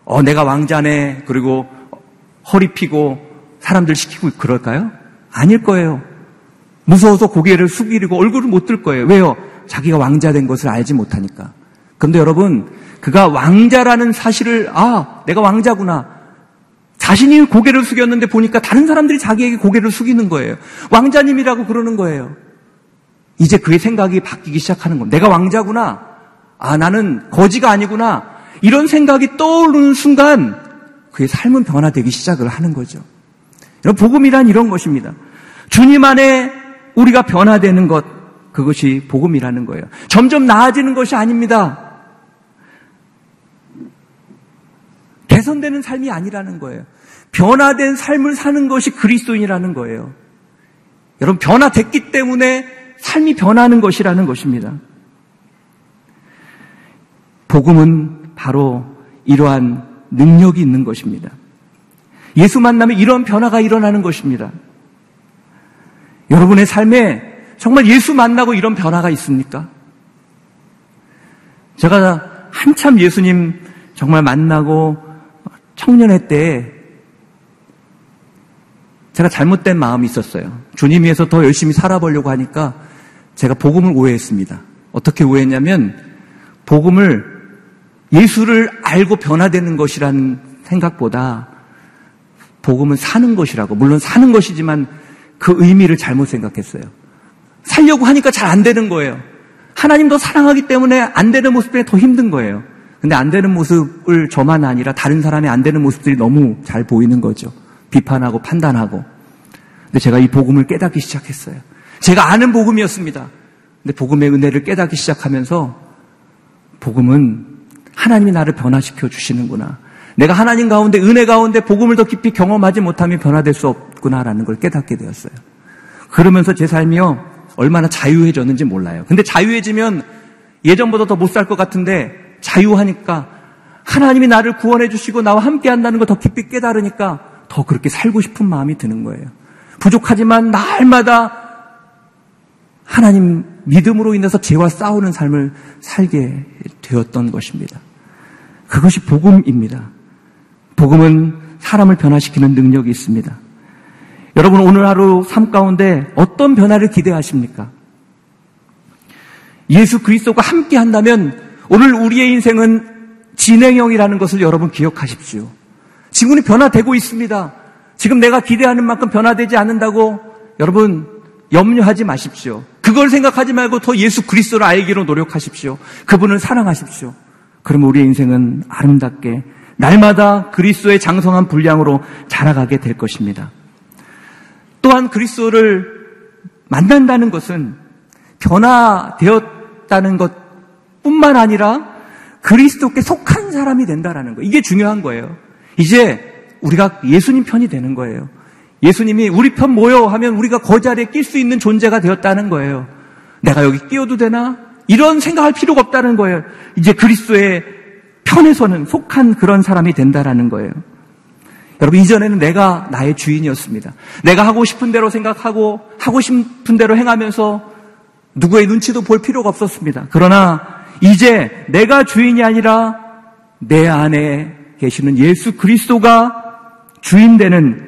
어, 내가 왕자네. 그리고 허리 피고 사람들 시키고 그럴까요? 아닐 거예요. 무서워서 고개를 숙이고 얼굴을 못 들 거예요. 왜요? 자기가 왕자 된 것을 알지 못하니까. 그런데 여러분, 그가 왕자라는 사실을, 아, 내가 왕자구나. 자신이 고개를 숙였는데 보니까 다른 사람들이 자기에게 고개를 숙이는 거예요. 왕자님이라고 그러는 거예요. 이제 그의 생각이 바뀌기 시작하는 겁니다. 내가 왕자구나. 아, 나는 거지가 아니구나. 이런 생각이 떠오르는 순간 그의 삶은 변화되기 시작을 하는 거죠. 여러분, 복음이란 이런 것입니다. 주님 안에 우리가 변화되는 것, 그것이 복음이라는 거예요. 점점 나아지는 것이 아닙니다. 개선되는 삶이 아니라는 거예요. 변화된 삶을 사는 것이 그리스도인이라는 거예요. 여러분, 변화됐기 때문에 삶이 변하는 것이라는 것입니다. 복음은 바로 이러한 능력이 있는 것입니다. 예수 만나면 이런 변화가 일어나는 것입니다. 여러분의 삶에 정말 예수 만나고 이런 변화가 있습니까? 제가 한참 예수님 정말 만나고 청년회 때 제가 잘못된 마음이 있었어요. 주님 위해서 더 열심히 살아보려고 하니까 제가 복음을 오해했습니다. 어떻게 오해했냐면 복음을 예수를 알고 변화되는 것이라는 생각보다 복음은 사는 것이라고 물론 사는 것이지만 그 의미를 잘못 생각했어요. 살려고 하니까 잘 안 되는 거예요. 하나님 더 사랑하기 때문에 안 되는 모습에 더 힘든 거예요. 근데 안 되는 모습을 저만 아니라 다른 사람의 안 되는 모습들이 너무 잘 보이는 거죠. 비판하고 판단하고. 근데 제가 이 복음을 깨닫기 시작했어요. 제가 아는 복음이었습니다. 근데 복음의 은혜를 깨닫기 시작하면서 복음은 하나님이 나를 변화시켜 주시는구나. 내가 하나님 가운데 은혜 가운데 복음을 더 깊이 경험하지 못하면 변화될 수 없구나라는 걸 깨닫게 되었어요. 그러면서 제 삶이요 얼마나 자유해졌는지 몰라요. 근데 자유해지면 예전보다 더 못 살 것 같은데 자유하니까 하나님이 나를 구원해 주시고 나와 함께 한다는 걸 더 깊이 깨달으니까 더 그렇게 살고 싶은 마음이 드는 거예요. 부족하지만 날마다 하나님 믿음으로 인해서 죄와 싸우는 삶을 살게 되었던 것입니다. 그것이 복음입니다. 복음은 사람을 변화시키는 능력이 있습니다. 여러분 오늘 하루 삶 가운데 어떤 변화를 기대하십니까? 예수 그리스도가 함께 한다면 오늘 우리의 인생은 진행형이라는 것을 여러분 기억하십시오. 지금은 변화되고 있습니다. 지금 내가 기대하는 만큼 변화되지 않는다고 여러분 염려하지 마십시오. 그걸 생각하지 말고 더 예수 그리스도를 알기로 노력하십시오. 그분을 사랑하십시오. 그러면 우리의 인생은 아름답게 날마다 그리스도의 장성한 분량으로 자라가게 될 것입니다. 또한 그리스도를 만난다는 것은 변화되었다는 것 뿐만 아니라 그리스도께 속한 사람이 된다라는 거. 이게 중요한 거예요. 이제 우리가 예수님 편이 되는 거예요. 예수님이 우리 편 모여 하면 우리가 그 자리에 낄 수 있는 존재가 되었다는 거예요. 내가 여기 끼어도 되나? 이런 생각할 필요가 없다는 거예요. 이제 그리스도의 편에서는 속한 그런 사람이 된다라는 거예요. 여러분, 이전에는 내가 나의 주인이었습니다. 내가 하고 싶은 대로 생각하고 하고 싶은 대로 행하면서 누구의 눈치도 볼 필요가 없었습니다. 그러나 이제 내가 주인이 아니라 내 안에 계시는 예수 그리스도가 주인 되는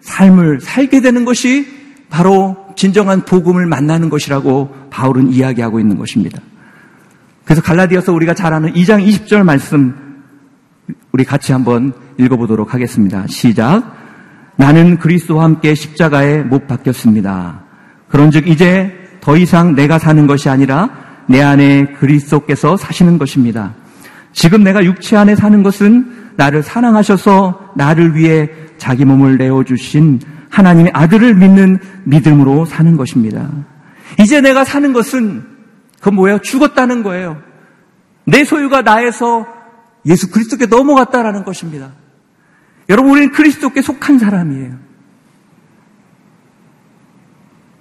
삶을 살게 되는 것이 바로 진정한 복음을 만나는 것이라고 바울은 이야기하고 있는 것입니다. 그래서 갈라디아서 우리가 잘 아는 2장 20절 말씀 우리 같이 한번 읽어보도록 하겠습니다. 시작. 나는 그리스도와 함께 십자가에 못 박혔습니다. 그런즉 이제 더 이상 내가 사는 것이 아니라 내 안에 그리스도께서 사시는 것입니다. 지금 내가 육체 안에 사는 것은 나를 사랑하셔서 나를 위해 자기 몸을 내어주신 하나님의 아들을 믿는 믿음으로 사는 것입니다. 이제 내가 사는 것은 그건 뭐예요? 죽었다는 거예요. 내 소유가 나에서 예수 그리스도께 넘어갔다라는 것입니다. 여러분, 우리는 그리스도께 속한 사람이에요.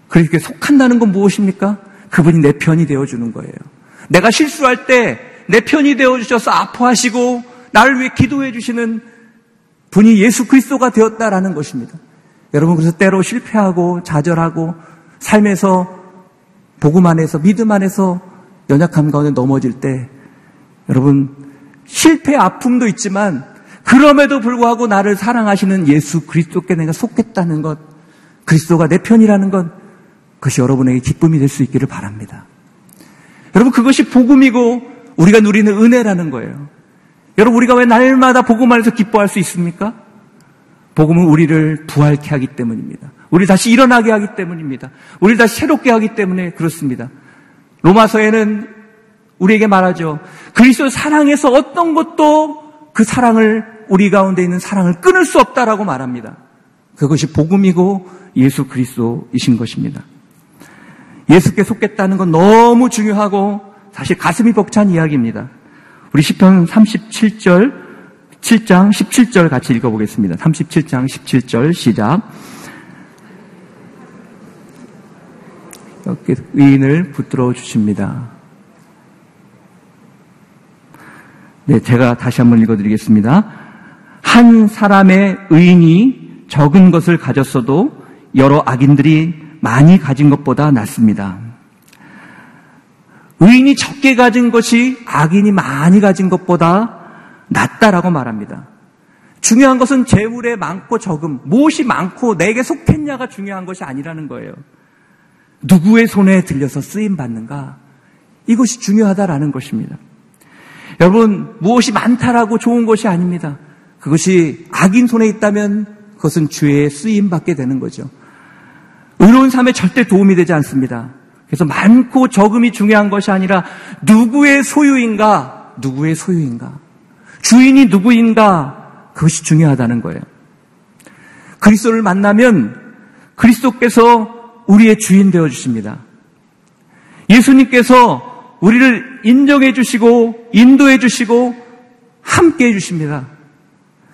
그리스도께 속한다는 건 무엇입니까? 그분이 내 편이 되어주는 거예요. 내가 실수할 때 내 편이 되어주셔서 아파하시고 나를 위해 기도해 주시는 분이 예수 그리스도가 되었다라는 것입니다. 여러분, 그래서 때로 실패하고 좌절하고 삶에서 복음 안에서 믿음 안에서 연약함 가운데 넘어질 때 여러분 실패 아픔도 있지만 그럼에도 불구하고 나를 사랑하시는 예수 그리스도께 내가 속했다는 것, 그리스도가 내 편이라는 것, 그것이 여러분에게 기쁨이 될 수 있기를 바랍니다. 여러분, 그것이 복음이고 우리가 누리는 은혜라는 거예요. 여러분, 우리가 왜 날마다 복음 안에서 기뻐할 수 있습니까? 복음은 우리를 부활케 하기 때문입니다. 우리 다시 일어나게 하기 때문입니다. 우리 다시 새롭게 하기 때문에 그렇습니다. 로마서에는 우리에게 말하죠. 그리스도 사랑에서 어떤 것도 그 사랑을 우리 가운데 있는 사랑을 끊을 수 없다라고 말합니다. 그것이 복음이고 예수 그리스도이신 것입니다. 예수께 속겠다는 건 너무 중요하고 사실 가슴이 벅찬 이야기입니다. 우리 시편 37절 7장 17절 같이 읽어보겠습니다. 37장 17절 시작. 이렇게 의인을 붙들어 주십니다. 네, 제가 다시 한번 읽어드리겠습니다. 한 사람의 의인이 적은 것을 가졌어도 여러 악인들이 많이 가진 것보다 낫습니다. 의인이 적게 가진 것이 악인이 많이 가진 것보다 낫다라고 말합니다. 중요한 것은 재물의 많고 적음, 무엇이 많고 내게 속했냐가 중요한 것이 아니라는 거예요. 누구의 손에 들려서 쓰임 받는가? 이것이 중요하다라는 것입니다. 여러분, 무엇이 많다라고 좋은 것이 아닙니다. 그것이 악인 손에 있다면 그것은 주의 쓰임 받게 되는 거죠. 의로운 삶에 절대 도움이 되지 않습니다. 그래서 많고 적음이 중요한 것이 아니라 누구의 소유인가, 누구의 소유인가, 주인이 누구인가, 그것이 중요하다는 거예요. 그리스도를 만나면 그리스도께서 우리의 주인 되어 주십니다. 예수님께서 우리를 인정해 주시고 인도해 주시고 함께 해 주십니다.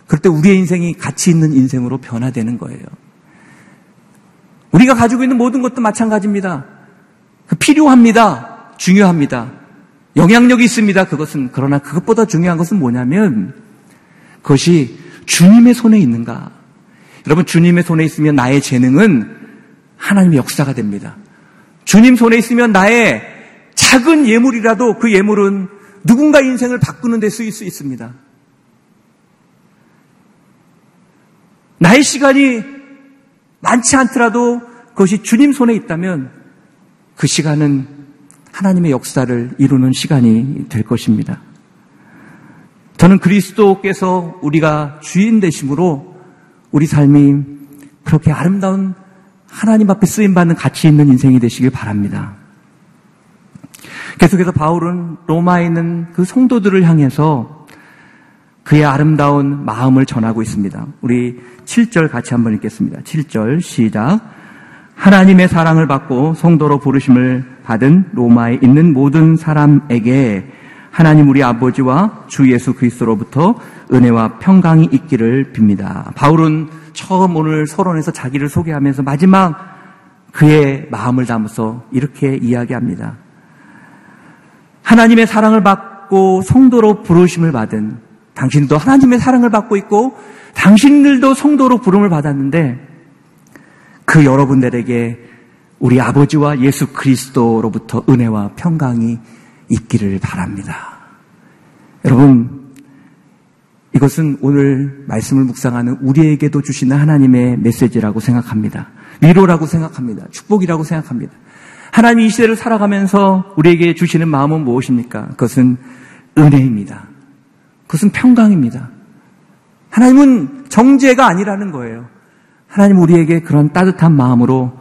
그럴 때 우리의 인생이 가치 있는 인생으로 변화되는 거예요. 우리가 가지고 있는 모든 것도 마찬가지입니다. 그 필요합니다. 중요합니다. 영향력이 있습니다. 그것은. 그러나 그것보다 중요한 것은 뭐냐면 그것이 주님의 손에 있는가. 여러분, 주님의 손에 있으면 나의 재능은 하나님의 역사가 됩니다. 주님 손에 있으면 나의 작은 예물이라도 그 예물은 누군가 인생을 바꾸는 데 쓰일 수 있습니다. 나의 시간이 많지 않더라도 그것이 주님 손에 있다면 그 시간은 하나님의 역사를 이루는 시간이 될 것입니다. 저는 그리스도께서 우리가 주인 되심으로 우리 삶이 그렇게 아름다운 하나님 앞에 쓰임받는 가치 있는 인생이 되시길 바랍니다. 계속해서 바울은 로마에 있는 그 성도들을 향해서 그의 아름다운 마음을 전하고 있습니다. 우리 7절 같이 한번 읽겠습니다. 7절 시작. 하나님의 사랑을 받고 성도로 부르심을 받은 로마에 있는 모든 사람에게 하나님 우리 아버지와 주 예수 그리스도로부터 은혜와 평강이 있기를 빕니다. 바울은 처음 오늘 서론에서 자기를 소개하면서 마지막 그의 마음을 담아서 이렇게 이야기합니다. 하나님의 사랑을 받고 성도로 부르심을 받은 당신도 하나님의 사랑을 받고 있고 당신들도 성도로 부름을 받았는데 그 여러분들에게 우리 아버지와 예수 그리스도로부터 은혜와 평강이 있기를 바랍니다. 여러분, 이것은 오늘 말씀을 묵상하는 우리에게도 주시는 하나님의 메시지라고 생각합니다. 위로라고 생각합니다. 축복이라고 생각합니다. 하나님 이 시대를 살아가면서 우리에게 주시는 마음은 무엇입니까? 그것은 은혜입니다. 그것은 평강입니다. 하나님은 정죄가 아니라는 거예요. 하나님 우리에게 그런 따뜻한 마음으로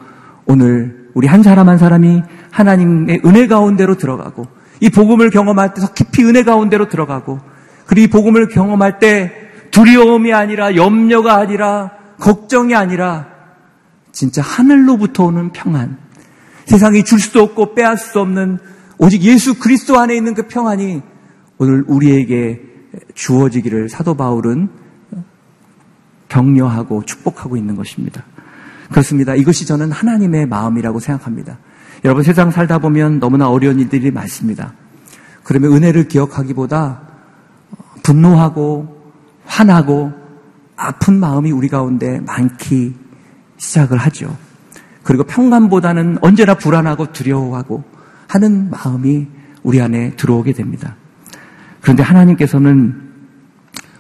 오늘 우리 한 사람 한 사람이 하나님의 은혜 가운데로 들어가고 이 복음을 경험할 때 더 깊이 은혜 가운데로 들어가고 그리고 이 복음을 경험할 때 두려움이 아니라 염려가 아니라 걱정이 아니라 진짜 하늘로부터 오는 평안 세상이 줄 수도 없고 빼앗을 수 없는 오직 예수 그리스도 안에 있는 그 평안이 오늘 우리에게 주어지기를 사도 바울은 격려하고 축복하고 있는 것입니다. 그렇습니다. 이것이 저는 하나님의 마음이라고 생각합니다. 여러분 세상 살다 보면 너무나 어려운 일들이 많습니다. 그러면 은혜를 기억하기보다 분노하고 화나고 아픈 마음이 우리 가운데 많기 시작을 하죠. 그리고 평안보다는 언제나 불안하고 두려워하고 하는 마음이 우리 안에 들어오게 됩니다. 그런데 하나님께서는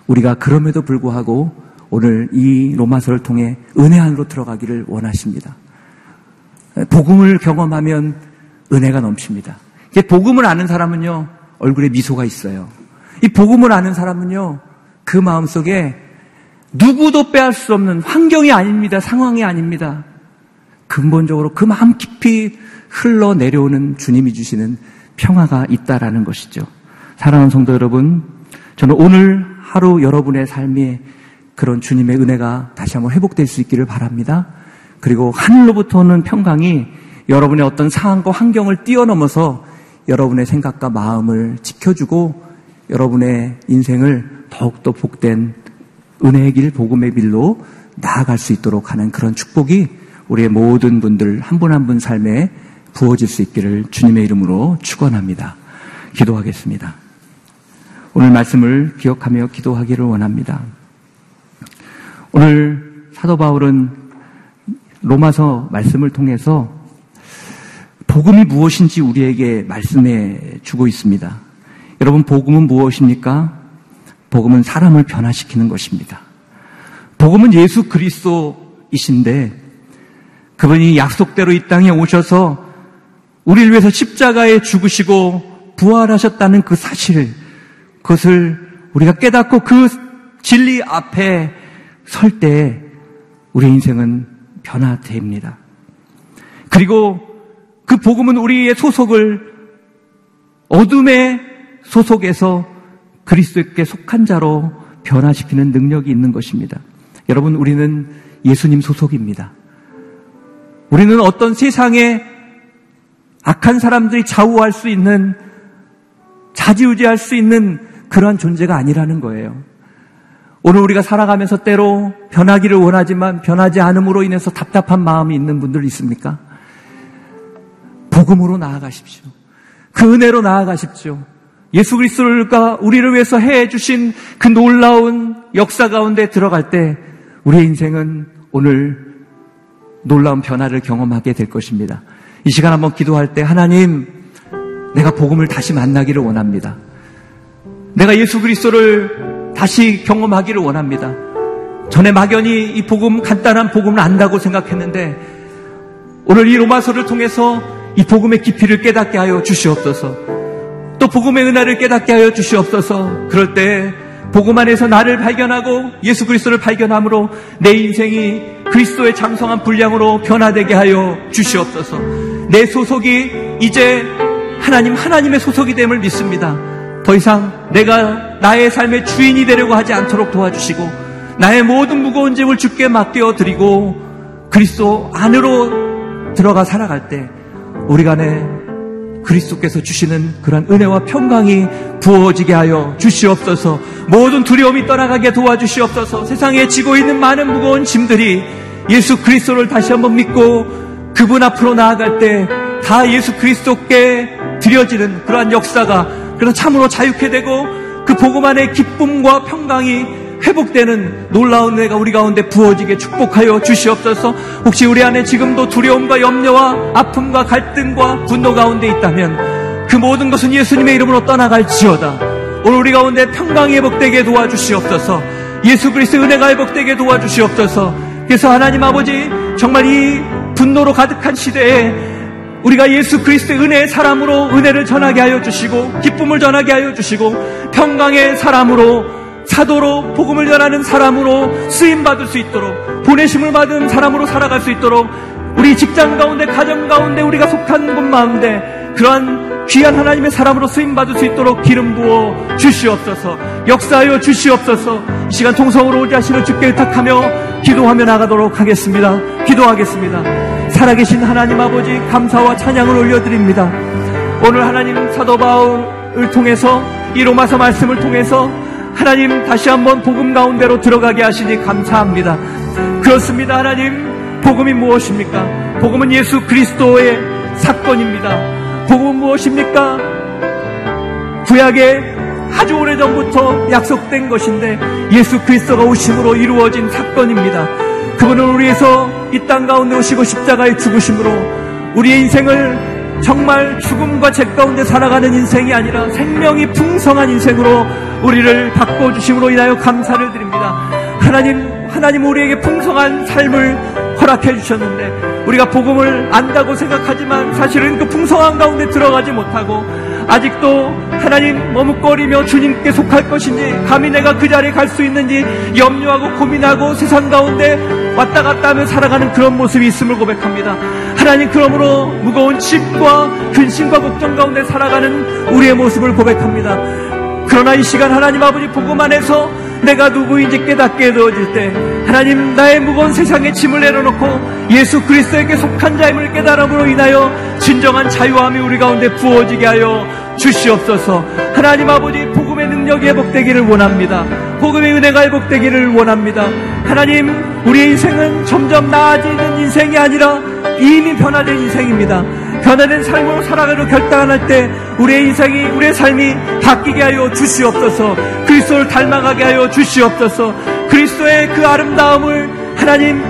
우리가 그럼에도 불구하고 오늘 이 로마서를 통해 은혜 안으로 들어가기를 원하십니다. 복음을 경험하면 은혜가 넘칩니다. 복음을 아는 사람은요, 얼굴에 미소가 있어요. 이 복음을 아는 사람은요, 그 마음 속에 누구도 빼앗을 수 없는 환경이 아닙니다. 상황이 아닙니다. 근본적으로 그 마음 깊이 흘러 내려오는 주님이 주시는 평화가 있다라는 것이죠. 사랑하는 성도 여러분, 저는 오늘 하루 여러분의 삶에 그런 주님의 은혜가 다시 한번 회복될 수 있기를 바랍니다. 그리고 하늘로부터 오는 평강이 여러분의 어떤 상황과 환경을 뛰어넘어서 여러분의 생각과 마음을 지켜주고 여러분의 인생을 더욱더 복된 은혜의 길, 복음의 길로 나아갈 수 있도록 하는 그런 축복이 우리의 모든 분들 한 분 한분 삶에 부어질 수 있기를 주님의 이름으로 축원합니다. 기도하겠습니다. 오늘 말씀을 기억하며 기도하기를 원합니다. 오늘 사도 바울은 로마서 말씀을 통해서 복음이 무엇인지 우리에게 말씀해 주고 있습니다. 여러분, 복음은 무엇입니까? 복음은 사람을 변화시키는 것입니다. 복음은 예수 그리스도이신데 그분이 약속대로 이 땅에 오셔서 우리를 위해서 십자가에 죽으시고 부활하셨다는 그 사실, 그것을 우리가 깨닫고 그 진리 앞에 설 때 우리 인생은 변화됩니다. 그리고 그 복음은 우리의 소속을 어둠의 소속에서 그리스도께 속한 자로 변화시키는 능력이 있는 것입니다. 여러분, 우리는 예수님 소속입니다. 우리는 어떤 세상에 악한 사람들이 좌우할 수 있는, 자지우지할 수 있는 그러한 존재가 아니라는 거예요. 오늘 우리가 살아가면서 때로 변하기를 원하지만 변하지 않음으로 인해서 답답한 마음이 있는 분들 있습니까? 복음으로 나아가십시오. 그 은혜로 나아가십시오. 예수 그리스도가 우리를 위해서 해 주신 그 놀라운 역사 가운데 들어갈 때 우리의 인생은 오늘 놀라운 변화를 경험하게 될 것입니다. 이 시간 한번 기도할 때 하나님 내가 복음을 다시 만나기를 원합니다. 내가 예수 그리스도를 다시 경험하기를 원합니다. 전에 막연히 이 복음 간단한 복음을 안다고 생각했는데 오늘 이 로마서를 통해서 이 복음의 깊이를 깨닫게 하여 주시옵소서. 또 복음의 은혜를 깨닫게 하여 주시옵소서. 그럴 때 복음 안에서 나를 발견하고 예수 그리스도를 발견함으로 내 인생이 그리스도의 장성한 분량으로 변화되게 하여 주시옵소서. 내 소속이 이제 하나님 하나님의 소속이 됨을 믿습니다. 더 이상 내가 나의 삶의 주인이 되려고 하지 않도록 도와주시고 나의 모든 무거운 짐을 주께 맡겨 드리고 그리스도 안으로 들어가 살아갈 때 우리 간에 그리스도께서 주시는 그런 은혜와 평강이 부어지게 하여 주시옵소서. 모든 두려움이 떠나가게 도와주시옵소서. 세상에 지고 있는 많은 무거운 짐들이 예수 그리스도를 다시 한번 믿고 그분 앞으로 나아갈 때 다 예수 그리스도께 드려지는 그러한 역사가 그런 참으로 자유케 되고 그 복음 안에 기쁨과 평강이 회복되는 놀라운 은혜가 우리 가운데 부어지게 축복하여 주시옵소서. 혹시 우리 안에 지금도 두려움과 염려와 아픔과 갈등과 분노 가운데 있다면 그 모든 것은 예수님의 이름으로 떠나갈지어다. 오늘 우리 가운데 평강이 회복되게 도와주시옵소서. 예수 그리스도의 은혜가 회복되게 도와주시옵소서. 그래서 하나님 아버지 정말 이 분노로 가득한 시대에 우리가 예수 그리스도의 은혜의 사람으로 은혜를 전하게 하여 주시고 기쁨을 전하게 하여 주시고 평강의 사람으로 사도로 복음을 전하는 사람으로 쓰임 받을 수 있도록 보내심을 받은 사람으로 살아갈 수 있도록 우리 직장 가운데 가정 가운데 우리가 속한 곳 마운데 그러한 귀한 하나님의 사람으로 쓰임 받을 수 있도록 기름 부어 주시옵소서 역사하여 주시옵소서 이 시간 통성으로 오지 하시는 주께 의탁하며 기도하며 나가도록 하겠습니다. 기도하겠습니다 살아계신 하나님 아버지 감사와 찬양을 올려드립니다 오늘 하나님 사도 바울을 통해서 이 로마서 말씀을 통해서 하나님 다시 한번 복음 가운데로 들어가게 하시니 감사합니다. 그렇습니다. 하나님 복음이 무엇입니까? 복음은 예수 그리스도의 사건입니다. 복음은 무엇입니까? 구약의 아주 오래전부터 약속된 것인데 예수 그리스도가 오심으로 이루어진 사건입니다. 그분은 우리에서 이 땅 가운데 오시고 십자가에 죽으심으로 우리의 인생을 정말 죽음과 죄 가운데 살아가는 인생이 아니라 생명이 풍성한 인생으로 우리를 바꿔 주심으로 인하여 감사를 드립니다. 하나님, 하나님 우리에게 풍성한 삶을 허락해 주셨는데 우리가 복음을 안다고 생각하지만 사실은 그 풍성한 가운데 들어가지 못하고 아직도 하나님 머뭇거리며 주님께 속할 것인지 감히 내가 그 자리에 갈 수 있는지 염려하고 고민하고 세상 가운데 왔다 갔다 하며 살아가는 그런 모습이 있음을 고백합니다. 하나님 그러므로 무거운 짐과 근심과 걱정 가운데 살아가는 우리의 모습을 고백합니다. 그러나 이 시간 하나님 아버지 보고만 안에서 내가 누구인지 깨닫게 해주어질 때 하나님 나의 무거운 세상의 짐을 내려놓고 예수 그리스도에게 속한 자임을 깨달음으로 인하여 진정한 자유함이 우리 가운데 부어지게 하여 주시옵소서. 하나님 아버지 복음의 능력이 회복되기를 원합니다. 복음의 은혜가 회복되기를 원합니다. 하나님 우리의 인생은 점점 나아지는 인생이 아니라 이미 변화된 인생입니다. 변화된 삶으로 살아가려 결단할 때 우리의 인생이 우리의 삶이 바뀌게 하여 주시옵소서. 그리스도를 닮아가게 하여 주시옵소서. 그리스도의 그 아름다움을 하나님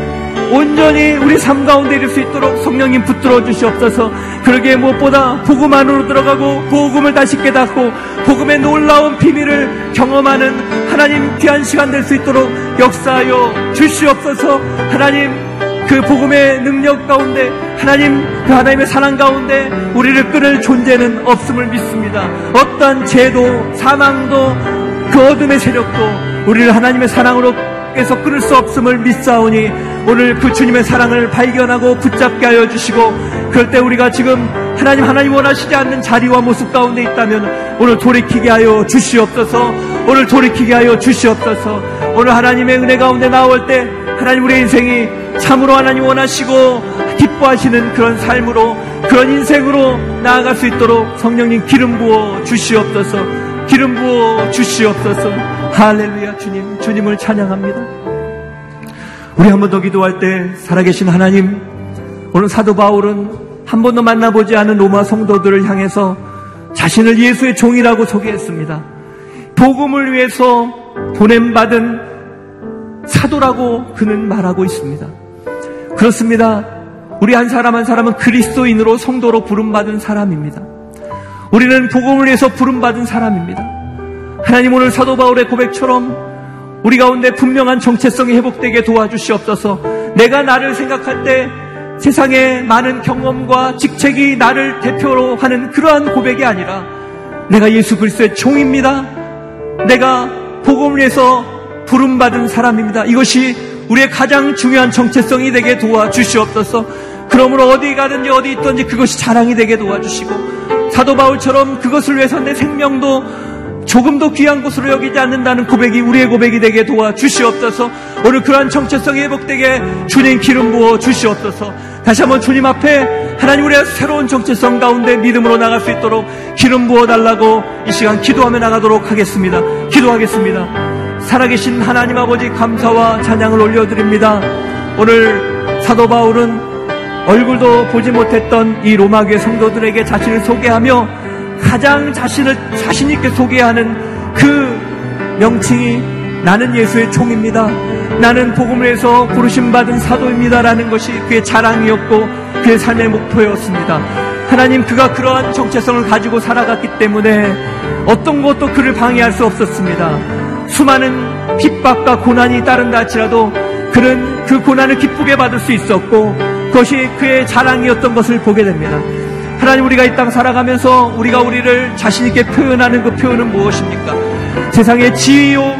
온전히 우리 삶 가운데 이룰 수 있도록 성령님 붙들어 주시옵소서 그러기에 무엇보다 복음 안으로 들어가고 복음을 다시 깨닫고 복음의 놀라운 비밀을 경험하는 하나님 귀한 시간 될 수 있도록 역사하여 주시옵소서 하나님 그 복음의 능력 가운데 하나님 그 하나님의 사랑 가운데 우리를 끊을 존재는 없음을 믿습니다. 어떠한 죄도 사망도 그 어둠의 세력도 우리를 하나님의 사랑으로 계속 끊을 수 없음을 믿사오니 오늘 그 주님의 사랑을 발견하고 붙잡게 하여 주시고 그럴 때 우리가 지금 하나님 하나님 원하시지 않는 자리와 모습 가운데 있다면 오늘 돌이키게 하여 주시옵소서. 오늘 돌이키게 하여 주시옵소서. 오늘 하나님의 은혜 가운데 나올 때 하나님 우리의 인생이 참으로 하나님 원하시고 기뻐하시는 그런 삶으로 그런 인생으로 나아갈 수 있도록 성령님 기름 부어 주시옵소서. 기름 부어 주시옵소서 할렐루야 주님 주님을 찬양합니다 우리 한 번 더 기도할 때 살아계신 하나님 오늘 사도 바울은 한 번도 만나보지 않은 로마 성도들을 향해서 자신을 예수의 종이라고 소개했습니다 복음을 위해서 보냄받은 사도라고 그는 말하고 있습니다. 그렇습니다. 우리 한 사람 한 사람은 그리스도인으로 성도로 부름받은 사람입니다. 우리는 복음을 위해서 부름받은 사람입니다. 하나님 오늘 사도 바울의 고백처럼 우리 가운데 분명한 정체성이 회복되게 도와주시옵소서 내가 나를 생각할 때 세상의 많은 경험과 직책이 나를 대표로 하는 그러한 고백이 아니라 내가 예수 그리스도의 종입니다. 내가 복음을 위해서 부름받은 사람입니다. 이것이 우리의 가장 중요한 정체성이 되게 도와주시옵소서. 그러므로 어디 가든지 어디 있든지 그것이 자랑이 되게 도와주시고 사도 바울처럼 그것을 위해서 내 생명도 조금도 귀한 곳으로 여기지 않는다는 고백이 우리의 고백이 되게 도와 주시옵소서. 오늘 그러한 정체성이 회복되게 주님 기름 부어 주시옵소서. 다시 한번 주님 앞에 하나님 우리의 새로운 정체성 가운데 믿음으로 나갈 수 있도록 기름 부어 달라고 이 시간 기도하며 나가도록 하겠습니다. 기도하겠습니다. 살아계신 하나님 아버지 감사와 찬양을 올려드립니다. 오늘 사도 바울은 얼굴도 보지 못했던 이 로마교회 성도들에게 자신을 소개하며 가장 자신을 자신 있게 소개하는 그 명칭이 나는 예수의 총입니다. 나는 복음을 해서 부르심 받은 사도입니다라는 것이 그의 자랑이었고 그의 삶의 목표였습니다. 하나님 그가 그러한 정체성을 가지고 살아갔기 때문에 어떤 것도 그를 방해할 수 없었습니다. 수많은 핍박과 고난이 따른다 할지라도 그는 그 고난을 기쁘게 받을 수 있었고 그것이 그의 자랑이었던 것을 보게 됩니다. 하나님 우리가 이 땅 살아가면서 우리가 우리를 자신있게 표현하는 그 표현은 무엇입니까? 세상의 지위요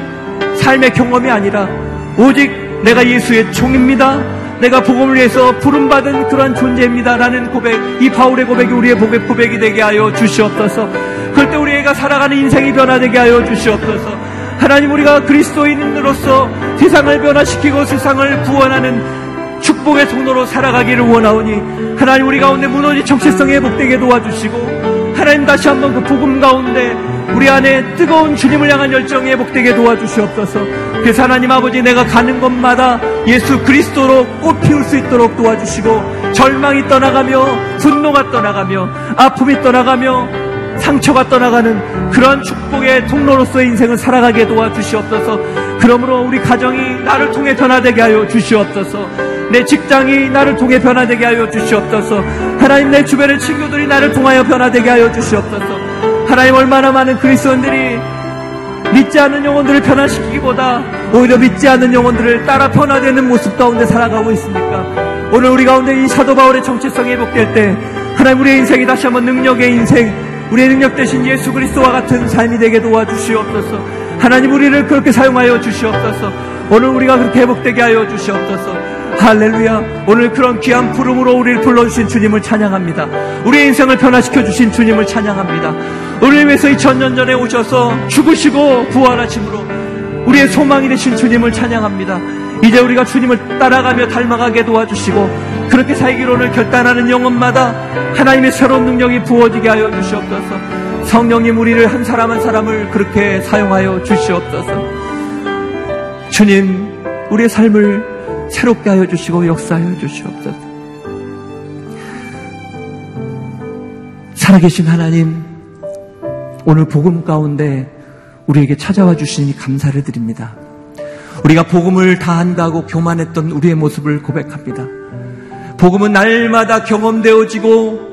삶의 경험이 아니라 오직 내가 예수의 종입니다. 내가 복음을 위해서 부름받은 그러한 존재입니다 라는 고백, 이 바울의 고백이 우리의 고백, 고백이 되게 하여 주시옵소서. 그럴 때 우리가 살아가는 인생이 변화되게 하여 주시옵소서. 하나님 우리가 그리스도인으로서 세상을 변화시키고 세상을 구원하는 축복의 통로로 살아가기를 원하오니 하나님 우리 가운데 무너진 정체성이 회복되게 도와주시고 하나님 다시 한번 그 복음 가운데 우리 안에 뜨거운 주님을 향한 열정이 회복되게 도와주시옵소서 그래서 하나님 아버지 내가 가는 곳마다 예수 그리스도로 꽃 피울 수 있도록 도와주시고 절망이 떠나가며 분노가 떠나가며 아픔이 떠나가며 상처가 떠나가는 그러한 축복의 통로로서의 인생을 살아가게 도와주시옵소서. 그러므로 우리 가정이 나를 통해 변화되게 하여 주시옵소서. 내 직장이 나를 통해 변화되게 하여 주시옵소서. 하나님 내 주변의 친구들이 나를 통하여 변화되게 하여 주시옵소서. 하나님 얼마나 많은 그리스도인들이 믿지 않는 영혼들을 변화시키기보다 오히려 믿지 않는 영혼들을 따라 변화되는 모습 가운데 살아가고 있습니까? 오늘 우리 가운데 이 사도 바울의 정체성이 회복될 때 하나님 우리의 인생이 다시 한번 능력의 인생 우리의 능력 대신 예수 그리스도와 같은 삶이 되게 도와주시옵소서. 하나님 우리를 그렇게 사용하여 주시옵소서. 오늘 우리가 그렇게 회복되게 하여 주시옵소서. 할렐루야. 오늘 그런 귀한 부름으로 우리를 불러주신 주님을 찬양합니다. 우리의 인생을 변화시켜 주신 주님을 찬양합니다. 우리를 위해서 2000년 전에 오셔서 죽으시고 부활하심으로 우리의 소망이 되신 주님을 찬양합니다. 이제 우리가 주님을 따라가며 닮아가게 도와주시고 그렇게 살기로는 결단하는 영혼마다 하나님의 새로운 능력이 부어지게 하여 주시옵소서. 성령님 우리를 한 사람 한 사람을 그렇게 사용하여 주시옵소서. 주님, 우리의 삶을 새롭게 하여 주시고 역사하여 주시옵소서. 살아계신 하나님, 오늘 복음 가운데 우리에게 찾아와 주시니 감사를 드립니다. 우리가 복음을 다 한다고 교만했던 우리의 모습을 고백합니다. 복음은 날마다 경험되어지고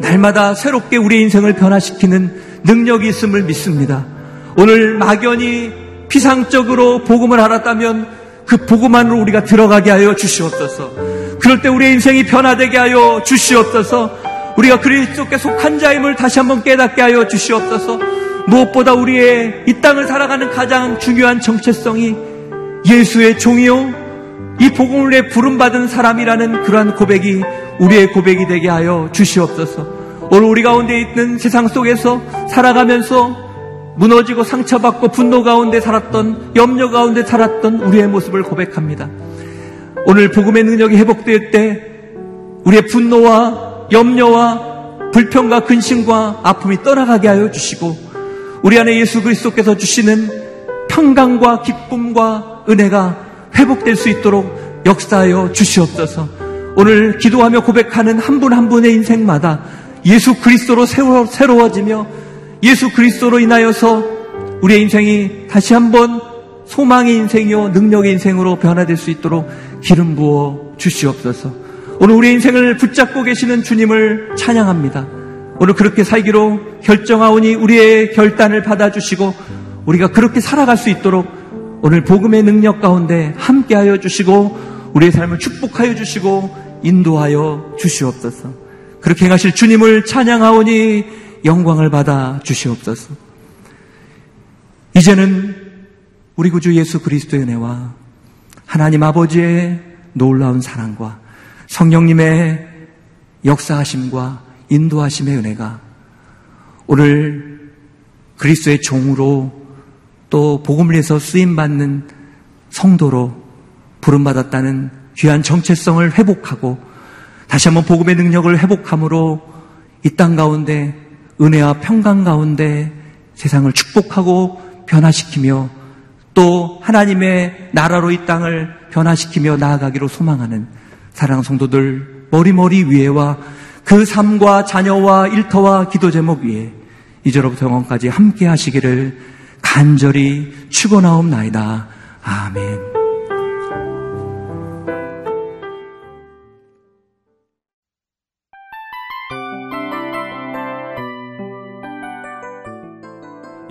날마다 새롭게 우리의 인생을 변화시키는 능력이 있음을 믿습니다. 오늘 막연히 피상적으로 복음을 알았다면 그 복음 안으로 우리가 들어가게 하여 주시옵소서. 그럴 때 우리의 인생이 변화되게 하여 주시옵소서. 우리가 그리스도께 속한 자임을 다시 한번 깨닫게 하여 주시옵소서. 무엇보다 우리의 이 땅을 살아가는 가장 중요한 정체성이 예수의 종이요 이 복음을 위해 부름받은 사람이라는 그러한 고백이 우리의 고백이 되게 하여 주시옵소서. 오늘 우리 가운데 있는 세상 속에서 살아가면서 무너지고 상처받고 분노 가운데 살았던 염려 가운데 살았던 우리의 모습을 고백합니다. 오늘 복음의 능력이 회복될 때 우리의 분노와 염려와 불평과 근심과 아픔이 떠나가게 하여 주시고 우리 안에 예수 그리스도께서 주시는 평강과 기쁨과 은혜가 회복될 수 있도록 역사하여 주시옵소서. 오늘 기도하며 고백하는 한 분한 한 분의 인생마다 예수 그리스도로 새로워지며 예수 그리스도로 인하여서 우리의 인생이 다시 한번 소망의 인생이요 능력의 인생으로 변화될 수 있도록 기름 부어 주시옵소서. 오늘 우리의 인생을 붙잡고 계시는 주님을 찬양합니다. 오늘 그렇게 살기로 결정하오니 우리의 결단을 받아주시고 우리가 그렇게 살아갈 수 있도록 오늘 복음의 능력 가운데 함께하여 주시고 우리의 삶을 축복하여 주시고 인도하여 주시옵소서. 그렇게 행하실 주님을 찬양하오니 영광을 받아 주시옵소서. 이제는 우리 구주 예수 그리스도의 은혜와 하나님 아버지의 놀라운 사랑과 성령님의 역사하심과 인도하심의 은혜가 오늘 그리스도의 종으로 또 복음을 위해서 쓰임 받는 성도로 부름 받았다는 귀한 정체성을 회복하고 다시 한번 복음의 능력을 회복함으로 이 땅 가운데 은혜와 평강 가운데 세상을 축복하고 변화시키며 또 하나님의 나라로 이 땅을 변화시키며 나아가기로 소망하는 사랑 성도들 머리머리 위에와 그 삶과 자녀와 일터와 기도 제목 위에 이제로부터 영원까지 함께 하시기를 간절히 축원하옵나이다. 아멘.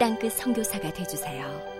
땅끝 성교사가 되주세요